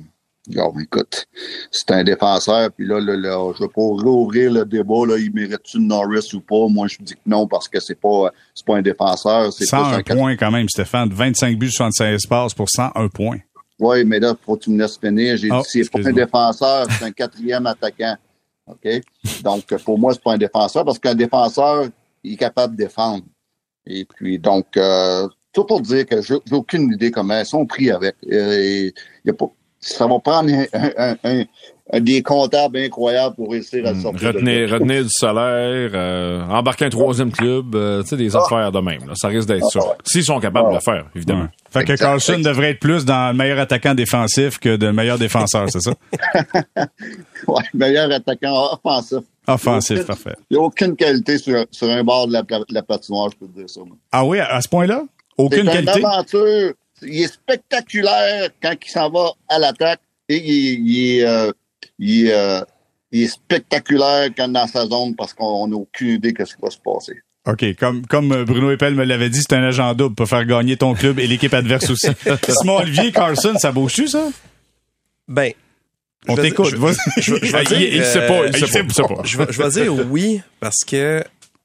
Bon, écoute, c'est un défenseur, puis là, là, là, je vais pas rouvrir le débat, là, il mérite-tu Norris ou pas? Moi, je dis que non, parce que c'est pas, c'est pas un défenseur, c'est plus 101 un points quand même, Stéphane. 25 buts, 76 passes pour 101 points. Oui, mais là, faut que tu me laisses finir. J'ai Oh, dit, c'est pas un défenseur, c'est un quatrième attaquant. OK? Donc, pour moi, c'est pas un défenseur parce qu'un défenseur, il est capable de défendre. Et puis, donc, euh, tout pour dire que j'ai aucune idée comment ils sont pris avec. Et, il y a pas, ça va prendre un, un- un- un- des comptables incroyables pour réussir à le sortir. de là. retenir du salaire, euh, embarquer un troisième club, euh, tu sais, des affaires de même. Là. Ça risque d'être Ah, ça. ouais. S'ils sont capables Ah, de le faire, évidemment. Ouais. Fait que Exact. Carlson devrait être plus dans le meilleur attaquant défensif que de meilleur défenseur, c'est ça? Ouais, meilleur attaquant offensif. Offensif, aucune- parfait. Il n'y a aucune qualité sur, sur un bord de la, la patinoire, je peux te dire ça. moi. Ah oui, à ce point-là? C'est Aucune une qualité? aventure. Il est spectaculaire quand il s'en va à l'attaque et il, est- il est, euh, il, est, euh, il est spectaculaire quand dans sa zone parce qu'on n'a aucune idée de ce qui va se passer. OK, comme, comme Bruno Eppel me l'avait dit, c'est un agent double pour faire gagner ton club et l'équipe adverse aussi. Simon Olivier Carlson, ça bouge-tu, ça? Ben, On t'écoute. dire- vas-y. je- je vais Il, dire, il sait pas, il euh, sait pas, il sait pas. Je vais, je vais dire oui parce que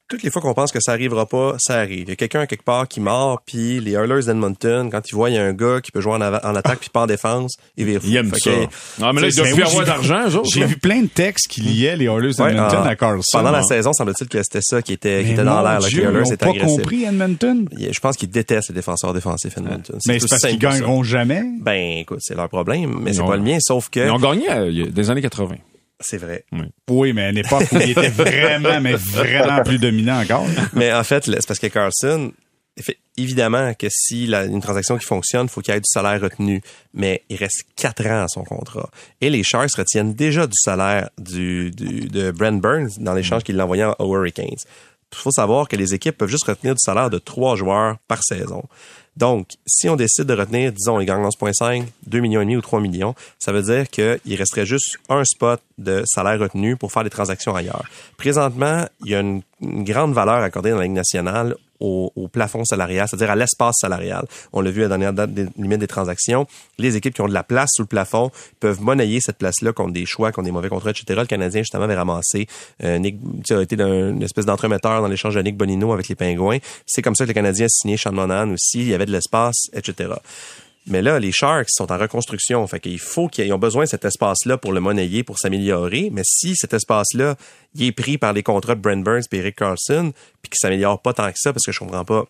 toutes les fois qu'on pense que ça arrivera pas, ça arrive. Il y a quelqu'un quelque part qui mord, puis les Oilers d'Edmonton, quand ils voient il y a un gars qui peut jouer en, attaque puis pas en défense, ils virent. Il aime ça. que, Ah, mais là, il doit plus avoir j'ai- d'argent, eux autres. J'ai vu plein de textes qui liaient les Oilers ouais, d'Edmonton en- à Carlson. Pendant la Ah. saison, semble-t-il que c'était ça qui était, qui était dans l'air, là, que les Oilers pas compris Edmonton. Je pense qu'ils détestent les défenseurs défensifs Edmonton. Mais c'est parce qu'ils gagneront jamais. Ben, écoute, c'est leur problème, mais Ils c'est ont- pas le mien, sauf que Ils ont gagné euh, des années 80. C'est vrai. Oui, mais à une époque où il était vraiment, mais vraiment plus dominant encore. Mais en fait, c'est parce que Carlson, évidemment que si la- une transaction qui fonctionne, il faut qu'il y ait du salaire retenu. Mais il reste quatre ans à son contrat. Et les Sharks retiennent déjà du salaire du, du- de Brent Burns dans l'échange qu'il a envoyé aux Hurricanes. Il faut savoir que les équipes peuvent juste retenir du salaire de trois joueurs par saison. Donc, si on décide de retenir, disons, ils gagnent 11,5, 2 millions et demi ou 3 millions, ça veut dire qu'il resterait juste un spot de salaire retenu pour faire des transactions ailleurs. Présentement, il y a une, une grande valeur accordée dans la Ligue nationale au, au plafond salarial, c'est-à-dire à, l'espace salarial. On l'a vu à la dernière date des limites des transactions. Les équipes qui ont de la place sous le plafond peuvent monnayer cette place-là contre des choix, contre des mauvais contrats, etc. Le Canadien, justement, avait ramassé euh, Nick, a été une espèce d'entremetteur dans l'échange de Nick Bonino avec les Pingouins. C'est comme ça que le Canadien a signé Sean Monahan aussi. Il y avait de l'espace, etc. Mais là, les Sharks sont en reconstruction. Fait qu'il faut qu'ils ont besoin de cet espace-là pour le monnayer, pour s'améliorer. Mais si cet espace-là, il est pris par les contrats de Brent Burns et Eric Carlson, puis qu'il s'améliore pas tant que ça, parce que je comprends pas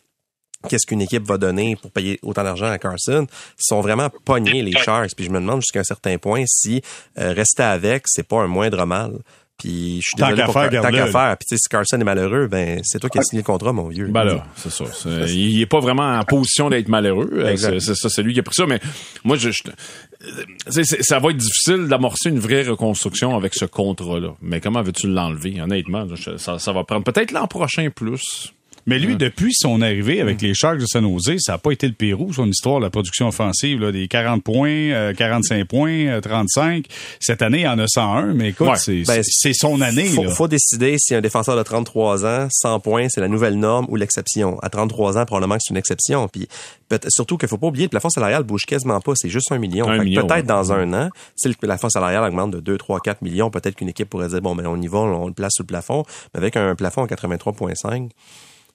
qu'est-ce qu'une équipe va donner pour payer autant d'argent à Carson, ils sont vraiment pognés les Sharks. Puis je me demande jusqu'à un certain point si euh, rester avec, c'est pas un moindre mal. Puis je suis désolé pour tant qu'à faire. Puis si Carson est malheureux, ben c'est toi qui as signé le contrat, mon vieux. Ben là, c'est ça. il est pas vraiment en position d'être malheureux. Euh, c'est ça, c'est lui qui a pris ça. Mais moi, je, ça va être difficile d'amorcer une vraie reconstruction avec ce contrat-là. Mais comment veux-tu l'enlever, honnêtement? Ça, ça va prendre peut-être l'an prochain plus. Mais lui, depuis son arrivée avec les Sharks de San Jose, ça n'a pas été le Pérou, son histoire, la production offensive, là, des 40 points, 45 euh, points, 35. Euh, Cette année, il en a 101, mais écoute, ben, c'est son année. Faut, faut décider si un défenseur de 33 ans, 100 points, c'est la nouvelle norme ou l'exception. À 33 ans, probablement que c'est une exception. Puis surtout qu'il faut pas oublier, le plafond salarial bouge quasiment pas, c'est juste un million. peut-être dans un an, si le plafond salarial augmente de 2, 3, 4 millions, peut-être qu'une équipe pourrait dire, bon, mais on y va, on le place sous le plafond. Mais avec un plafond à 83,5,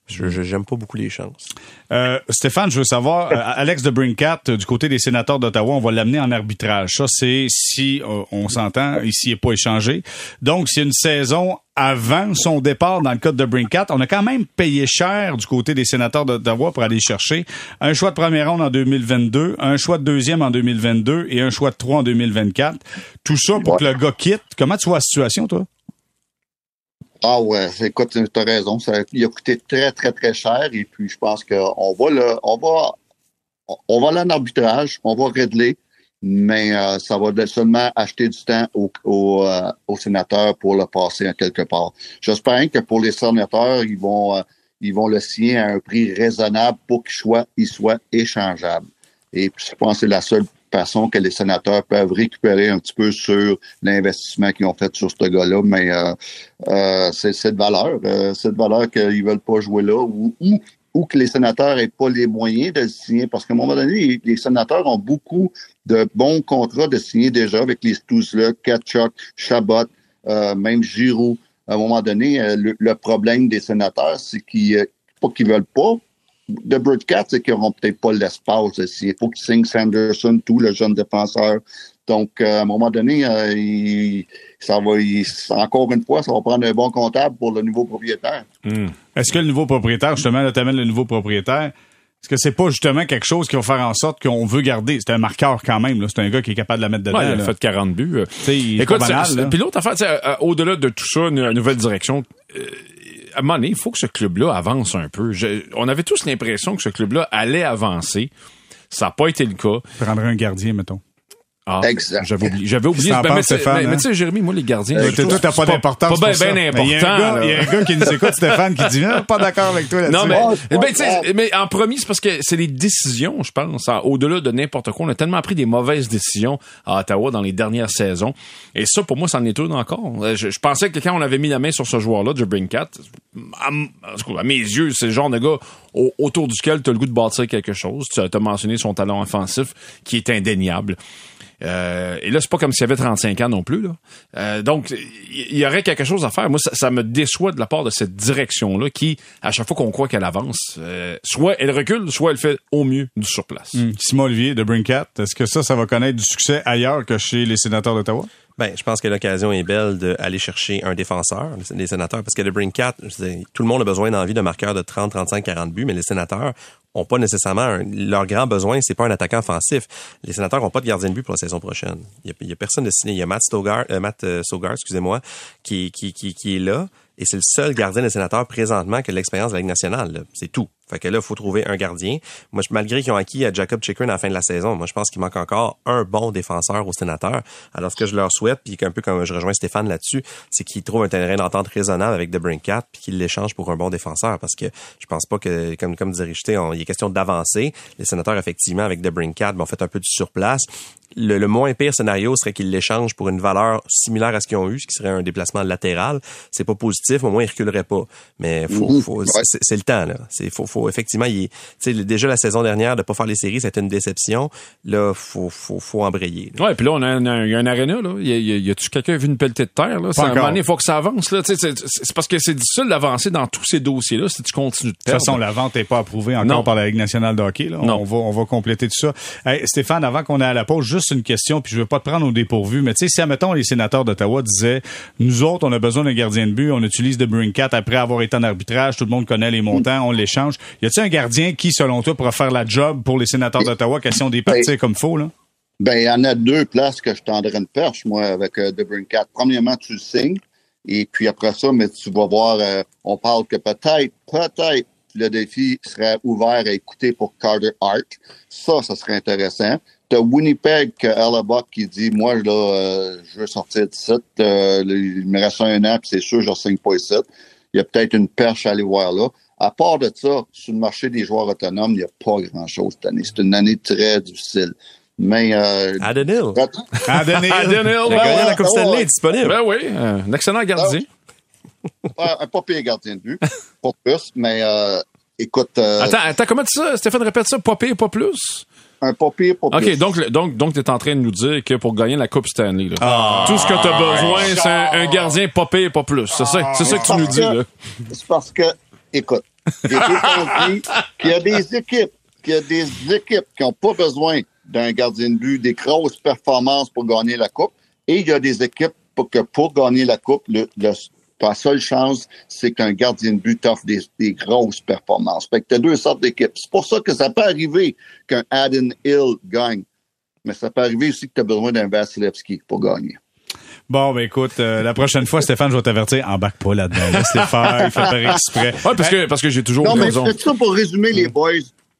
je j'aime pas beaucoup les chances. Euh, Stéphane, je veux savoir, euh, Alex de Brincat, euh, du côté des sénateurs d'Ottawa, on va l'amener en arbitrage. Ça, c'est si on s'entend, ici, il n'est pas échangé. Donc, c'est une saison avant son départ dans le code de Brincat. On a quand même payé cher du côté des sénateurs d'Ottawa pour aller chercher un choix de première ronde en 2022, un choix de deuxième en 2022 et un choix de trois en 2024. Tout ça pour que le gars quitte. Comment tu vois la situation, toi? Ah ouais, écoute, tu as raison. Ça, il a coûté très, très, très cher. Et puis, je pense qu'on va le, on va, on va aller en arbitrage, on va régler, mais euh, ça va seulement acheter du temps aux au, euh, au sénateurs pour le passer à quelque part. J'espère que pour les sénateurs, ils vont, euh, ils vont le signer à un prix raisonnable pour qu'il soit, il soit échangeable. Et puis, je pense que c'est la seule façon que les sénateurs peuvent récupérer un petit peu sur l'investissement qu'ils ont fait sur ce gars-là. Mais euh, euh, c'est cette valeur, euh, cette valeur qu'ils veulent pas jouer là ou, que les sénateurs n'aient pas les moyens de le signer. Parce qu'à un moment donné, les, sénateurs ont beaucoup de bons contrats de signer déjà avec les tous-là, Kachuk, Chabot, même Giroud. À un moment donné, le, problème des sénateurs, c'est qu'ils qu'ils veulent pas, de Birdcat, c'est qu'ils n'auront peut-être pas l'espace. Il faut qu'ils signent Sanderson, tout le jeune défenseur. Donc, euh, à un moment donné, euh, ça va, encore une fois, ça va prendre un bon comptable pour le nouveau propriétaire. Hmm. Est-ce que le nouveau propriétaire, justement, là, t'amènes le nouveau propriétaire, est-ce que c'est pas justement quelque chose qui va faire en sorte qu'on veut garder? C'est un marqueur quand même. C'est un gars qui est capable de la mettre dedans. Ouais, il a fait 40 buts. Écoute, puis l'autre affaire, euh, au-delà de tout ça, une, nouvelle direction, à il faut que ce club-là avance un peu. on avait tous l'impression que ce club-là allait avancer. Ça n'a pas été le cas. Prendrait un gardien, mettons. Ah, exact. J'avais oublié. J'avais oublié. Ben, mais, mais, hein? tu sais, Jérémy, moi, les gardiens. Euh, toi, t'as pas d'importance. Pas bien ben important. Il y, a un gars qui nous écoute, Stéphane, qui dit, non, pas d'accord avec toi là-dessus. Non, mais, ben, tu sais, mais en premier, c'est parce que c'est les décisions, je pense, au-delà de n'importe quoi. On a tellement pris des mauvaises décisions à Ottawa dans les dernières saisons. Et ça, pour moi, c'en est une encore. Euh, je, pensais que quand on avait mis la main sur ce joueur-là, de Brinkat, à, à mes yeux, c'est le genre de gars autour duquel tu as le goût de bâtir quelque chose. Tu as mentionné son talent offensif qui est indéniable. Euh, et là, c'est pas comme s'il avait 35 ans non plus. Là. Euh, donc, il y, aurait quelque chose à faire. Moi, ça, me déçoit de la part de cette direction-là qui, à chaque fois qu'on croit qu'elle avance, euh, soit elle recule, soit elle fait au mieux du surplace. Mmh. Simon Olivier de Brinkat, est-ce que ça, ça va connaître du succès ailleurs que chez les sénateurs d'Ottawa? Ben, je pense que l'occasion est belle d'aller chercher un défenseur, les sénateurs, parce que le Brinkat, tout le monde a besoin d'envie de marqueur de 30, 35, 40 buts, mais les sénateurs ont pas nécessairement leur grand besoin, c'est pas un attaquant offensif. Les sénateurs ont pas de gardien de but pour la saison prochaine. Il y a, personne de. Il y a Matt Stogar, euh, Matt euh, excusez-moi, qui, qui, qui, qui est là et c'est le seul gardien des sénateurs présentement qui a l'expérience de la Ligue nationale. C'est tout. Fait que là, il faut trouver un gardien. Moi, malgré qu'ils ont acquis à Jacob Chicken à la fin de la saison, moi, je pense qu'il manque encore un bon défenseur aux sénateurs. Alors, ce que je leur souhaite, puis un peu comme je rejoins Stéphane là-dessus, c'est qu'ils trouvent un terrain d'entente raisonnable avec The Brinkat, puis qu'ils l'échangent pour un bon défenseur. Parce que je pense pas que, comme, comme disait il est question d'avancer. Les sénateurs, effectivement, avec The Brinkat, ben, ont fait un peu du surplace le, le moins pire scénario serait qu'ils l'échangent pour une valeur similaire à ce qu'ils ont eu, ce qui serait un déplacement latéral. C'est pas positif, au moins ils reculeraient pas. Mais faut, faut, Ouais. c'est le temps là. C'est faut, faut effectivement, il, est- tu sais, déjà la saison dernière de pas faire les séries, c'était une déception. Là, faut, faut, faut embrayer. là. Ouais, puis là, on a un, un, il y a un aréna, là. Y a, y a- y a-tu quelqu'un vu une pelletée de terre, là? C'est un encore. moment faut que ça avance, là. Tu sais, C'est c'est parce que c'est difficile d'avancer dans tous ces dossiers-là si tu continues de De toute perdre. façon, la vente n'est pas approuvée encore Non. par la Ligue nationale de hockey. Là. Non. On, va, on va compléter tout ça. Hey, Stéphane, avant qu'on ait à la pause, juste une question, puis je veux pas te prendre au dépourvu, mais tu sais, si, admettons, les sénateurs d'Ottawa disaient, nous autres, on a besoin d'un gardien de but, on utilise de Brinkat après avoir été en arbitrage, tout le monde connaît les montants, on l'échange. Y a-t-il un gardien qui, selon toi, pourra faire la job pour les sénateurs d'Ottawa, question des partir comme faux, là? Ben, il y en a deux places que je tendrais une perche, moi, avec euh, The Cat. Premièrement, tu le signes. Et puis après ça, mais tu vas voir, euh, on parle que peut-être, peut-être, le défi serait ouvert à écouter pour Carter Hart. Ça, ça serait intéressant. T'as Winnipeg que Hellebuck qui dit, moi, là, euh, je veux sortir de site. Euh, il me reste un an, puis c'est sûr, je ne signe pas ici. Il y a peut-être une perche à aller voir là. À part de ça, sur le marché des joueurs autonomes, il n'y a pas grand-chose cette année. C'est une année très difficile. Mais euh, Le ouais, gagnant de la Coupe Stanley ouais. est disponible. Ben oui, un excellent gardien. Ouais, un pas pire gardien de but, pas plus, mais euh, écoute, euh, Attends, attends, comment tu ça? Stéphane, répète ça, pas pire, pas plus? Un pas pire, pas. OK, donc, donc, donc, t'es en train de nous dire que pour gagner la Coupe Stanley, là, Ah. tout ce que t'as besoin, c'est un, un gardien pas pire, pas plus. C'est ça, c'est ça que tu nous dis, là. C'est parce que, écoute, ont dit qu'il y a des équipes, qu'il y a des équipes qui n'ont pas besoin d'un gardien de but, des grosses performances pour gagner la Coupe, et il y a des équipes pour que pour gagner la Coupe, le, le- ta seule chance, c'est qu'un gardien de but t'offre des, des grosses performances. Fait que tu as deux sortes d'équipes. C'est pour ça que ça peut arriver qu'un Adam Hill gagne. Mais ça peut arriver aussi que tu as besoin d'un Vasilevski pour gagner. Bon, ben écoute, euh, la prochaine fois, Stéphane, je vais t'avertir, embarque pas là-dedans. Laisse-les faire, il fait pas exprès. Ouais, parce que, parce que j'ai toujours Non, mais raison. c'est ça pour résumer les boys.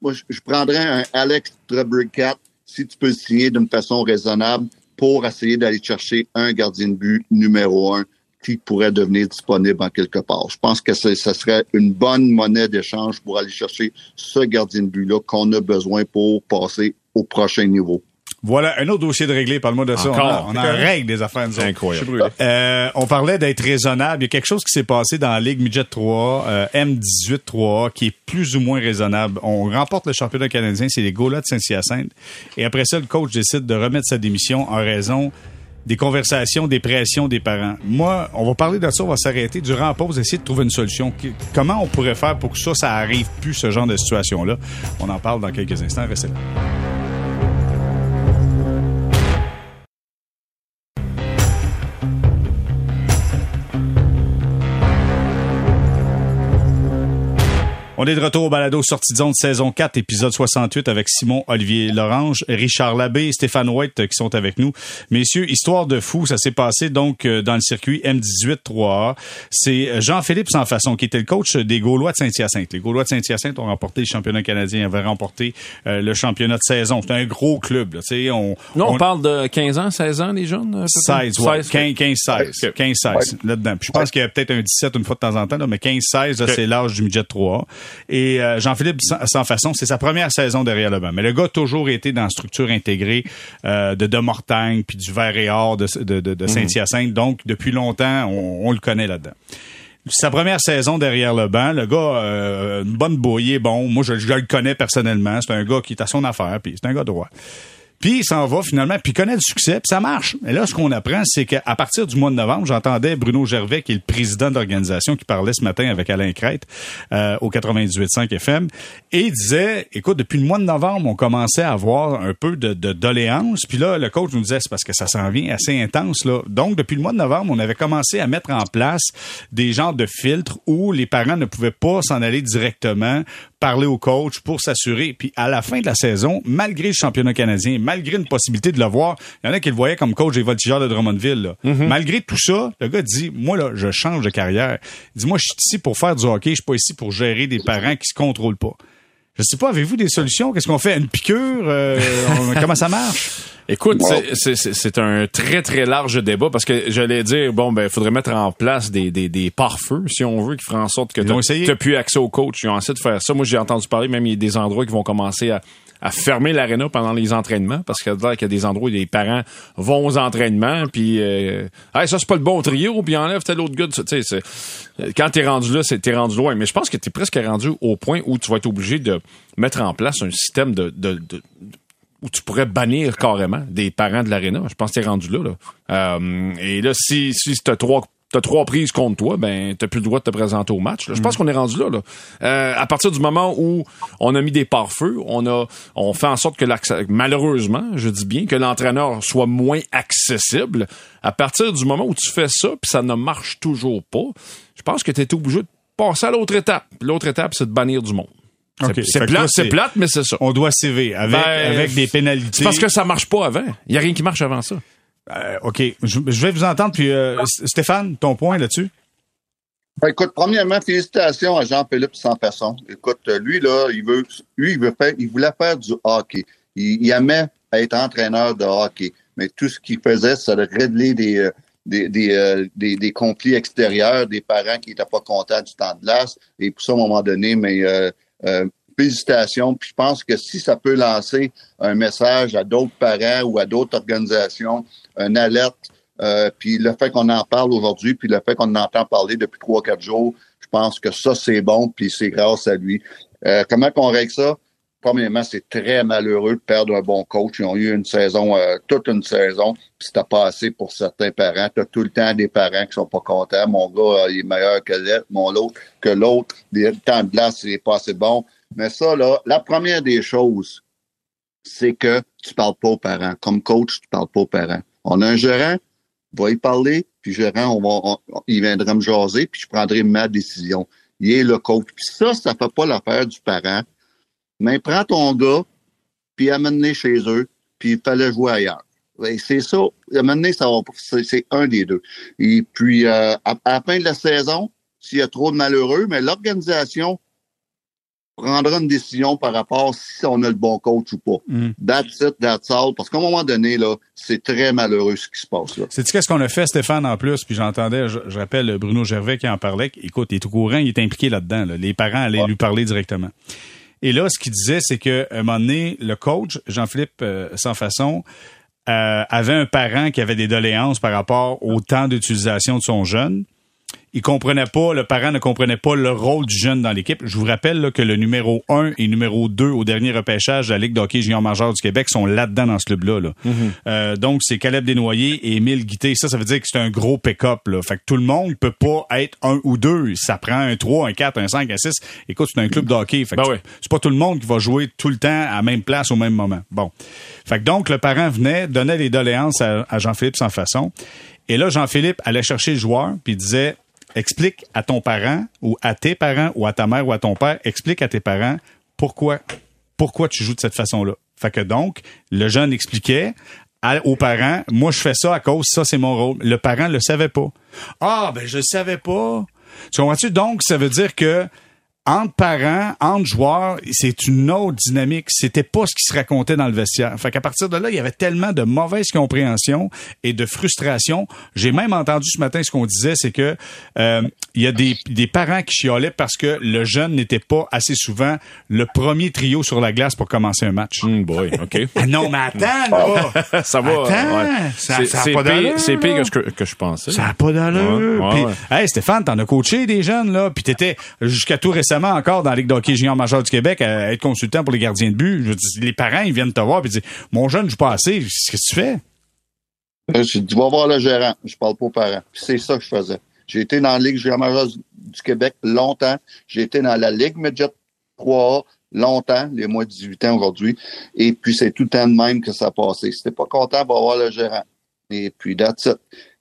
Moi, je, je prendrais un Alex Trebricat si tu peux le signer d'une façon raisonnable pour essayer d'aller chercher un gardien de but numéro un qui pourrait devenir disponible en quelque part. Je pense que ce serait une bonne monnaie d'échange pour aller chercher ce gardien de but-là qu'on a besoin pour passer au prochain niveau. Voilà, un autre dossier de régler, parle-moi de ça. Encore? On, a, on règle des affaires, nous. Incroyable. Brûlé. Euh, on parlait d'être raisonnable. Il y a quelque chose qui s'est passé dans la Ligue Midget 3, euh, M18 3, qui est plus ou moins raisonnable. On remporte le championnat canadien, c'est les Gaulois de Saint-Hyacinthe. Et après ça, le coach décide de remettre sa démission en raison des conversations, des pressions des parents. Moi, on va parler de ça, on va s'arrêter. Durant la pause, essayer de trouver une solution. Comment on pourrait faire pour que ça, ça arrive plus, ce genre de situation-là? On en parle dans quelques instants. Restez là. On est de retour au balado Sortie de zone saison 4, épisode 68 avec Simon Olivier Lorange, Richard Labbé et Stéphane White euh, qui sont avec nous. Messieurs, histoire de fou, ça s'est passé donc euh, dans le circuit M18 3A. C'est euh, Jean-Philippe Sansfaçon qui était le coach des Gaulois de Saint-Hyacinthe. Les Gaulois de Saint-Hyacinthe ont remporté le championnat canadien, ils avaient remporté euh, le championnat de saison. C'est un gros club, là, tu sais, on Non, on, on- parle de 15 ans, 16 ans, les jeunes? euh, peut-être? 16, ouais. 16, 15, 15, 16. Ok. 15, 16, là-dedans. Puis je pense qu'il y a peut-être un 17 une fois de temps en temps, là, mais 15, 16, là, Ok. c'est l'âge du midget 3. Et euh, Jean-Philippe sans, sans façon, c'est sa première saison derrière le banc. Mais le gars a toujours été dans la structure intégrée euh, de Demortagne puis du Vert et Or de, de, de, de Saint-Hyacinthe. Donc, depuis longtemps, on, on le connaît là-dedans. Sa première saison derrière le banc, le gars, euh, une bonne bouillée, bon, moi je, je le connais personnellement, c'est un gars qui est à son affaire, puis c'est un gars droit. Puis il s'en va finalement, puis il connaît le succès, puis ça marche. Et là, ce qu'on apprend, c'est qu'à partir du mois de novembre, j'entendais Bruno Gervais, qui est le président de l'organisation, qui parlait ce matin avec Alain Crête euh, au 98.5 FM, et il disait, écoute, depuis le mois de novembre, on commençait à avoir un peu de, de doléances. Puis là, le coach nous disait, c'est parce que ça s'en vient assez intense. là. Donc, depuis le mois de novembre, on avait commencé à mettre en place des genres de filtres où les parents ne pouvaient pas s'en aller directement parler au coach pour s'assurer. Puis à la fin de la saison, malgré le championnat canadien, malgré une possibilité de le voir, il y en a qui le voyaient comme coach des voltigeurs de Drummondville. là. Malgré tout ça, le gars dit, moi là, je change de carrière. Il dit, moi, je suis ici pour faire du hockey, je suis pas ici pour gérer des parents qui se contrôlent pas. Je sais pas, avez-vous des solutions? Qu'est-ce qu'on fait? Une piqûre? Euh, on- comment ça marche? Écoute, Wow. c'est- c'est- c'est c'est un très, très large débat parce que j'allais dire, bon, ben, il faudrait mettre en place des, des, des pare-feux, si on veut, qui feraient en sorte que tu n'as plus accès au coach. Ils ont essayé de faire ça. Moi, j'ai entendu parler, même il y a des endroits qui vont commencer à, à fermer l'aréna pendant les entraînements parce qu'il y a des endroits où les parents vont aux entraînements puis euh, hey, ça c'est pas le bon trio puis enlève tel autre gars tu sais quand t'es rendu là c'est t'es rendu loin mais je pense que t'es presque rendu au point où tu vas être obligé de mettre en place un système de, de, de où tu pourrais bannir carrément des parents de l'aréna. Je pense que t'es rendu là. là. Euh, et là, si, si t'as trois t'as trois prises contre toi, ben t'as plus le droit de te présenter au match. Je pense mm. qu'on est rendu là. là. Euh, à partir du moment où on a mis des pare-feux, on a on fait en sorte que malheureusement, je dis bien que l'entraîneur soit moins accessible. À partir du moment où tu fais ça, puis ça ne marche toujours pas, je pense que tu es obligé de passer à l'autre étape. L'autre étape, c'est de bannir du monde. C'est plate, c'est plate, mais c'est ça. On doit CV avec, ben, avec des pénalités. Parce que ça marche pas avant. Il y a rien qui marche avant ça. Euh, OK. Je, vais vous entendre. Puis, euh, Stéphane, ton point là-dessus? Ben, écoute, premièrement, félicitations à Jean-Philippe sans façon. Écoute, lui, là, il veut, lui, il veut faire, il voulait faire du hockey. Il, aimait être entraîneur de hockey. Mais tout ce qu'il faisait, de régler des, euh, des, des, des, des, conflits extérieurs, des parents qui n'étaient pas contents du temps de glace. Et pour ça, à un moment donné, mais euh, félicitations. Puis je pense que si ça peut lancer un message à d'autres parents ou à d'autres organisations, une alerte, euh, puis le fait qu'on en parle aujourd'hui, puis le fait qu'on en entend parler depuis trois, quatre jours, je pense que ça, c'est bon, puis c'est grâce à lui. Euh, comment qu'on règle ça? Premièrement, c'est très malheureux de perdre un bon coach. Ils ont eu une saison, toute une saison, puis c'était pas assez pour certains parents. Tu as tout le temps des parents qui sont pas contents. Mon gars, il est meilleur que l'autre, mon l'autre que l'autre. Le temps de glace, c'est pas assez bon. Mais ça, là, la première des choses, c'est que tu parles pas aux parents. Comme coach, tu parles pas aux parents. On a un gérant, va y parler, puis gérant, on va, il viendra me jaser, puis je prendrai ma décision. Il est le coach. Puis ça, ça fait pas l'affaire du parent. Mais prends ton gars, puis amène-le chez eux, puis il fallait jouer ailleurs. C'est ça. Amener, ça va, c'est un des deux. Et puis, euh, à, à, la fin de la saison, s'il y a trop de malheureux, mais l'organisation prendra une décision par rapport si on a le bon coach ou pas. Mm. That's it, that's all. Parce qu'à un moment donné, là, c'est très malheureux ce qui se passe là. C'est qu'est-ce qu'on a fait, Stéphane, en plus, puis j'entendais, je, rappelle Bruno Gervais qui en parlait. Écoute, il est au courant, il est impliqué là-dedans. Les parents allaient lui parler directement. Et là, ce qu'il disait, c'est qu'à un moment donné, le coach, Jean-Philippe euh, Sans Façon, euh, avait un parent qui avait des doléances par rapport au temps d'utilisation de son jeune il comprenait pas, le parent ne comprenait pas le rôle du jeune dans l'équipe. Je vous rappelle que le numéro 1 et numéro 2 au dernier repêchage de la Ligue d'hockey junior majeur du Québec sont là-dedans dans ce club-là. Mm-hmm. Euh, donc, c'est Caleb Desnoyers et Émile Guité. Ça, ça veut dire que c'est un gros pick-up. Fait que tout le monde peut pas être un ou deux. Ça prend un 3, un 4, un 5, un 6. Écoute, c'est un club d'hockey. Fait ben c'est pas tout le monde qui va jouer tout le temps à la même place au même moment. Bon. Fait que donc, le parent venait, donnait les doléances à, à Jean-Philippe sans façon. Et là, Jean-Philippe allait chercher le joueur, puis disait explique à ton parent ou à tes parents ou à ta mère ou à ton père, explique à tes parents pourquoi pourquoi tu joues de cette façon-là. Fait que donc, le jeune expliquait aux parents, moi je fais ça à cause ça c'est mon rôle. Le parent le savait pas. Ah ben je le savais pas. Tu comprends-tu? Donc ça veut dire que entre parents, entre joueurs, c'est une autre dynamique. C'était pas ce qui se racontait dans le vestiaire. Fait qu'à partir de là, il y avait tellement de mauvaise compréhension et de frustration. J'ai même entendu ce matin ce qu'on disait, c'est que euh, il y a des, des parents qui chiolaient parce que le jeune n'était pas assez souvent le premier trio sur la glace pour commencer un match. Mm, boy, ok. Ah non, mais attends, là. ça va. Attends, ça, ça pas d'allure. C'est pire que ce que, que, je pensais. Ça a pas d'allure. Ouais, hey, Stéphane, t'en as coaché des jeunes là, puis t'étais jusqu'à tout récemment encore dans la Ligue d'hockey junior majeur du Québec à être consultant pour les gardiens de but. les parents, ils viennent te voir et disent Mon jeune joue pas assez. Qu'est-ce que tu fais? Euh, je dis, va voir le gérant. Je parle pas aux parents. C'est ça que je faisais. J'ai été dans la Ligue junior majeure du Québec longtemps. J'ai été dans la Ligue Midget 3A longtemps, les mois de 18 ans aujourd'hui. Et puis, c'est tout le temps de même que ça passé. Si t'es pas content, va voir le gérant. Et puis, that's.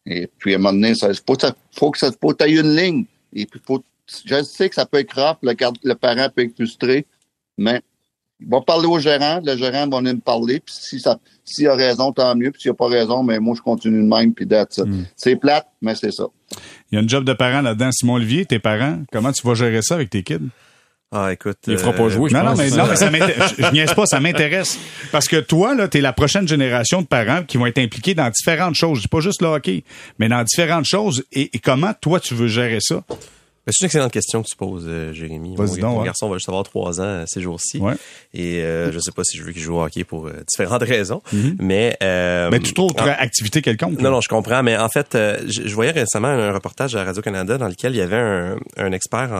Et puis, à un moment donné, il faut, faut que ça, faut que une ligne. Et puis, faut je sais que ça peut être grave, le, le parent peut être frustré, mais il va parler au gérant, le gérant va venir me parler, puis si ça s'il a raison, tant mieux, puis s'il a pas raison, mais moi je continue de même, puis d'être ça. Hmm. C'est plate, mais c'est ça. Il y a une job de parent là-dedans. Simon Olivier, tes parents, comment tu vas gérer ça avec tes kids? Ah, écoute. Il fera pas euh, jouer, je non, Non, mais, non, mais ça m'intéresse. je, niaise pas, ça m'intéresse. Parce que toi, là, t'es la prochaine génération de parents qui vont être impliqués dans différentes choses. pas juste le hockey, mais dans différentes choses. et comment toi, tu veux gérer ça? Ben, c'est une excellente question que tu poses, euh, Jérémy. Mon, donc, mon ouais. garçon va juste avoir trois ans euh, ces jours-ci. Ouais. Et euh, je sais pas si je veux qu'il joue au hockey pour euh, différentes raisons. Mais, euh, Mais toute autre en- activité quelconque. Non, non, je comprends, mais en fait, je, je voyais récemment un reportage à Radio-Canada dans lequel il y avait un, un expert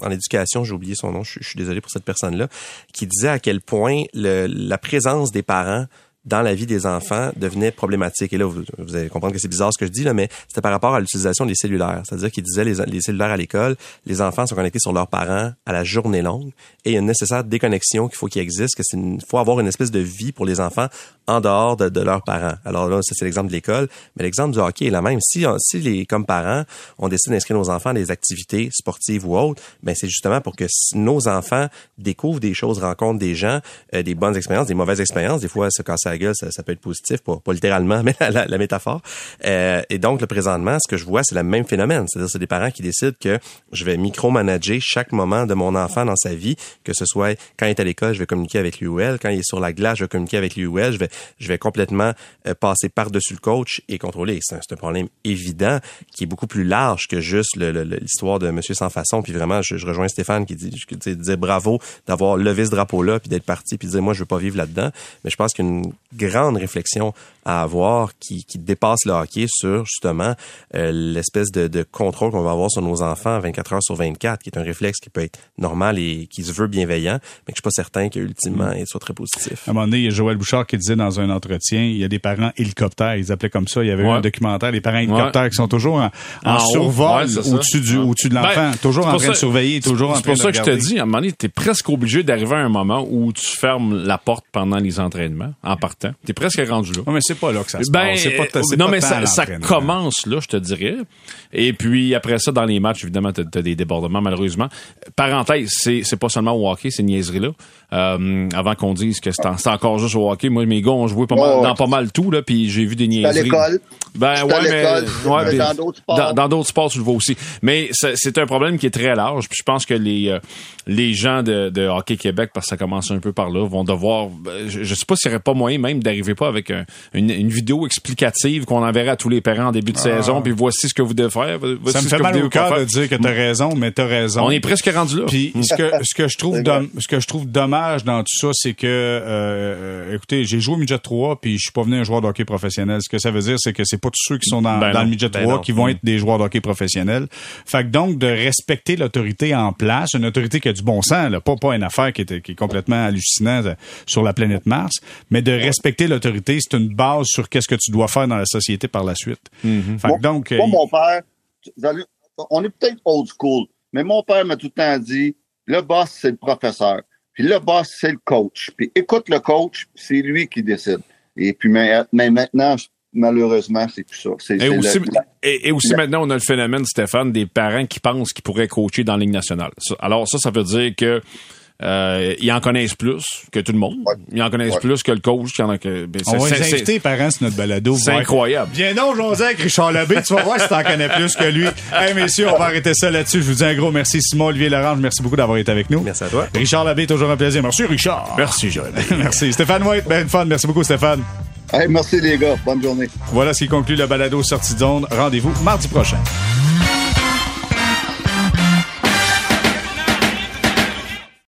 en, en éducation, j'ai oublié son nom, je, je suis désolé pour cette personne-là, qui disait à quel point le, la présence des parents dans la vie des enfants devenait problématique. Et là, vous, allez comprendre que c'est bizarre ce que je dis, là, mais c'était par rapport à l'utilisation des cellulaires. C'est-à-dire qu'il disait les, les cellulaires à l'école, les enfants sont connectés sur leurs parents à la journée longue et il y a une nécessaire déconnexion qu'il faut qu'il existe, que c'est faut avoir une espèce de vie pour les enfants en dehors de, de leurs parents. Alors là, ça c'est l'exemple de l'école, mais l'exemple du hockey est la même. Si, si les, comme parents, on décide d'inscrire nos enfants à des activités sportives ou autres, ben c'est justement pour que nos enfants découvrent des choses, rencontrent des gens, euh, des bonnes expériences, des mauvaises expériences. Des fois, se casser gueule, ça, peut être positif, pas, pas littéralement, mais la, métaphore. Euh, et donc, le présentement, ce que je vois, c'est le même phénomène. C'est-à-dire, c'est des parents qui décident que je vais micromanager chaque moment de mon enfant dans sa vie, que ce soit quand il est à l'école, je vais communiquer avec elle, quand il est sur la glace, je vais communiquer avec elle, je vais, je vais complètement euh, passer par-dessus le coach et contrôler. C'est un, un problème évident qui est beaucoup plus large que juste l'histoire de Monsieur sans façon. Puis vraiment, je, je rejoins Stéphane qui dit, dit- bravo d'avoir levé ce drapeau-là, puis d'être parti, puis de dire moi je veux pas vivre là-dedans. Mais je pense qu'il y a une grande réflexion à avoir qui, qui dépasse le hockey sur justement euh, l'espèce de, de contrôle qu'on va avoir sur nos enfants 24 heures sur 24, qui est un réflexe qui peut être normal et qui se veut bienveillant, mais que je suis pas certain qu'ultimement il soit très positif. À un moment donné, il y a Joël Bouchard qui disait dans un entretien, il y a des parents hélicoptères, ils appelaient comme ça. Il y avait eu Ouais. un documentaire, les parents hélicoptères qui sont toujours en, en En survol ouais, au-dessus du, Ouais. au-dessus de l'enfant, Ben, toujours c'est en pour train de ça- surveiller, toujours en train C'est pour de ça que je te dis, à un moment donné, t'es presque obligé d'arriver à un moment où tu fermes la porte pendant les entraînements, en partant. T'es presque rendu là. Ouais, mais c'est pas là que ça se Ben, passe. Pas, non, pas mais ça, commence là, je te dirais. Et puis après ça, dans les matchs, évidemment, t'as as des débordements, malheureusement. Parenthèse, c'est c'est pas seulement au hockey, ces niaiseries-là. Euh, avant qu'on dise que c'est en- c'est encore juste au hockey, moi, mes gars ont joué pas mal, Oh, dans pas mal tout, là, puis j'ai vu des à niaiseries. l'école. Ben ouais, à mais, l'école, ouais, mais dans d'autres sports. Dans, d'autres sports, tu le vois aussi. Mais c'est c'est un problème qui est très large. Puis je pense que les euh, les gens de, de Hockey Québec, parce que ça commence un peu par là, vont devoir. ben, Je, je sais pas s'il n'y aurait pas moyen même d'arriver pas avec un- une, une vidéo explicative qu'on enverrait à tous les parents en début de saison. Puis voici ce que vous devez faire. voici Ah. Ça me fait mal vous au cœur de dire que t'as raison, mais t'as raison. On est presque rendu là. Puis ce que ce que je trouve ce que je trouve dommage dans tout ça, c'est que euh, euh, écoutez, j'ai joué au midget 3 puis je suis pas venu un joueur de hockey professionnel. Ce que ça veut dire, c'est que c'est pas tous ceux qui sont dans, Ben dans non. le midget Ben 3 non. qui vont être des joueurs de hockey professionnels. Fait que donc de respecter l'autorité en place, une autorité qui a du bon sens, là, pas pas une affaire qui est, qui est complètement hallucinante euh, sur la planète Mars, mais de respecter l'autorité, c'est une base sur qu'est-ce que tu dois faire dans la société par la suite. Mm-hmm. Fait que donc euh, Moi, mon père, on est peut-être old school, mais mon père m'a tout le temps dit le boss, c'est le professeur. Puis le boss, c'est le coach. Puis écoute le coach, c'est lui qui décide. Et puis mais, maintenant, malheureusement, c'est plus ça. C'est, Et aussi, le- et, et aussi maintenant, on a le phénomène, Stéphane, des parents qui pensent qu'ils pourraient coacher dans la Ligue nationale. Alors ça, ça veut dire que euh, ils en connaissent plus que tout le monde. Ouais. Ils en connaissent Ouais. plus que le coach. qui en a que, ben, on va les c'est- inviter, parents, sur notre balado. C'est incroyable. Viens donc, José, avec Richard Labbé. Tu vas voir si t'en connais plus que lui. Hey, messieurs, on va arrêter ça là-dessus. Je vous dis un gros merci, Simon, Olivier Larange. Merci beaucoup d'avoir été avec nous. Merci à toi. Richard Labbé, toujours un plaisir. Merci, Richard. Merci, Joël. merci. Stéphane White, ben fun. Merci beaucoup, Stéphane. Hey, merci les gars. Bonne journée. Voilà ce qui conclut le balado Sortie de zone. Rendez-vous mardi prochain.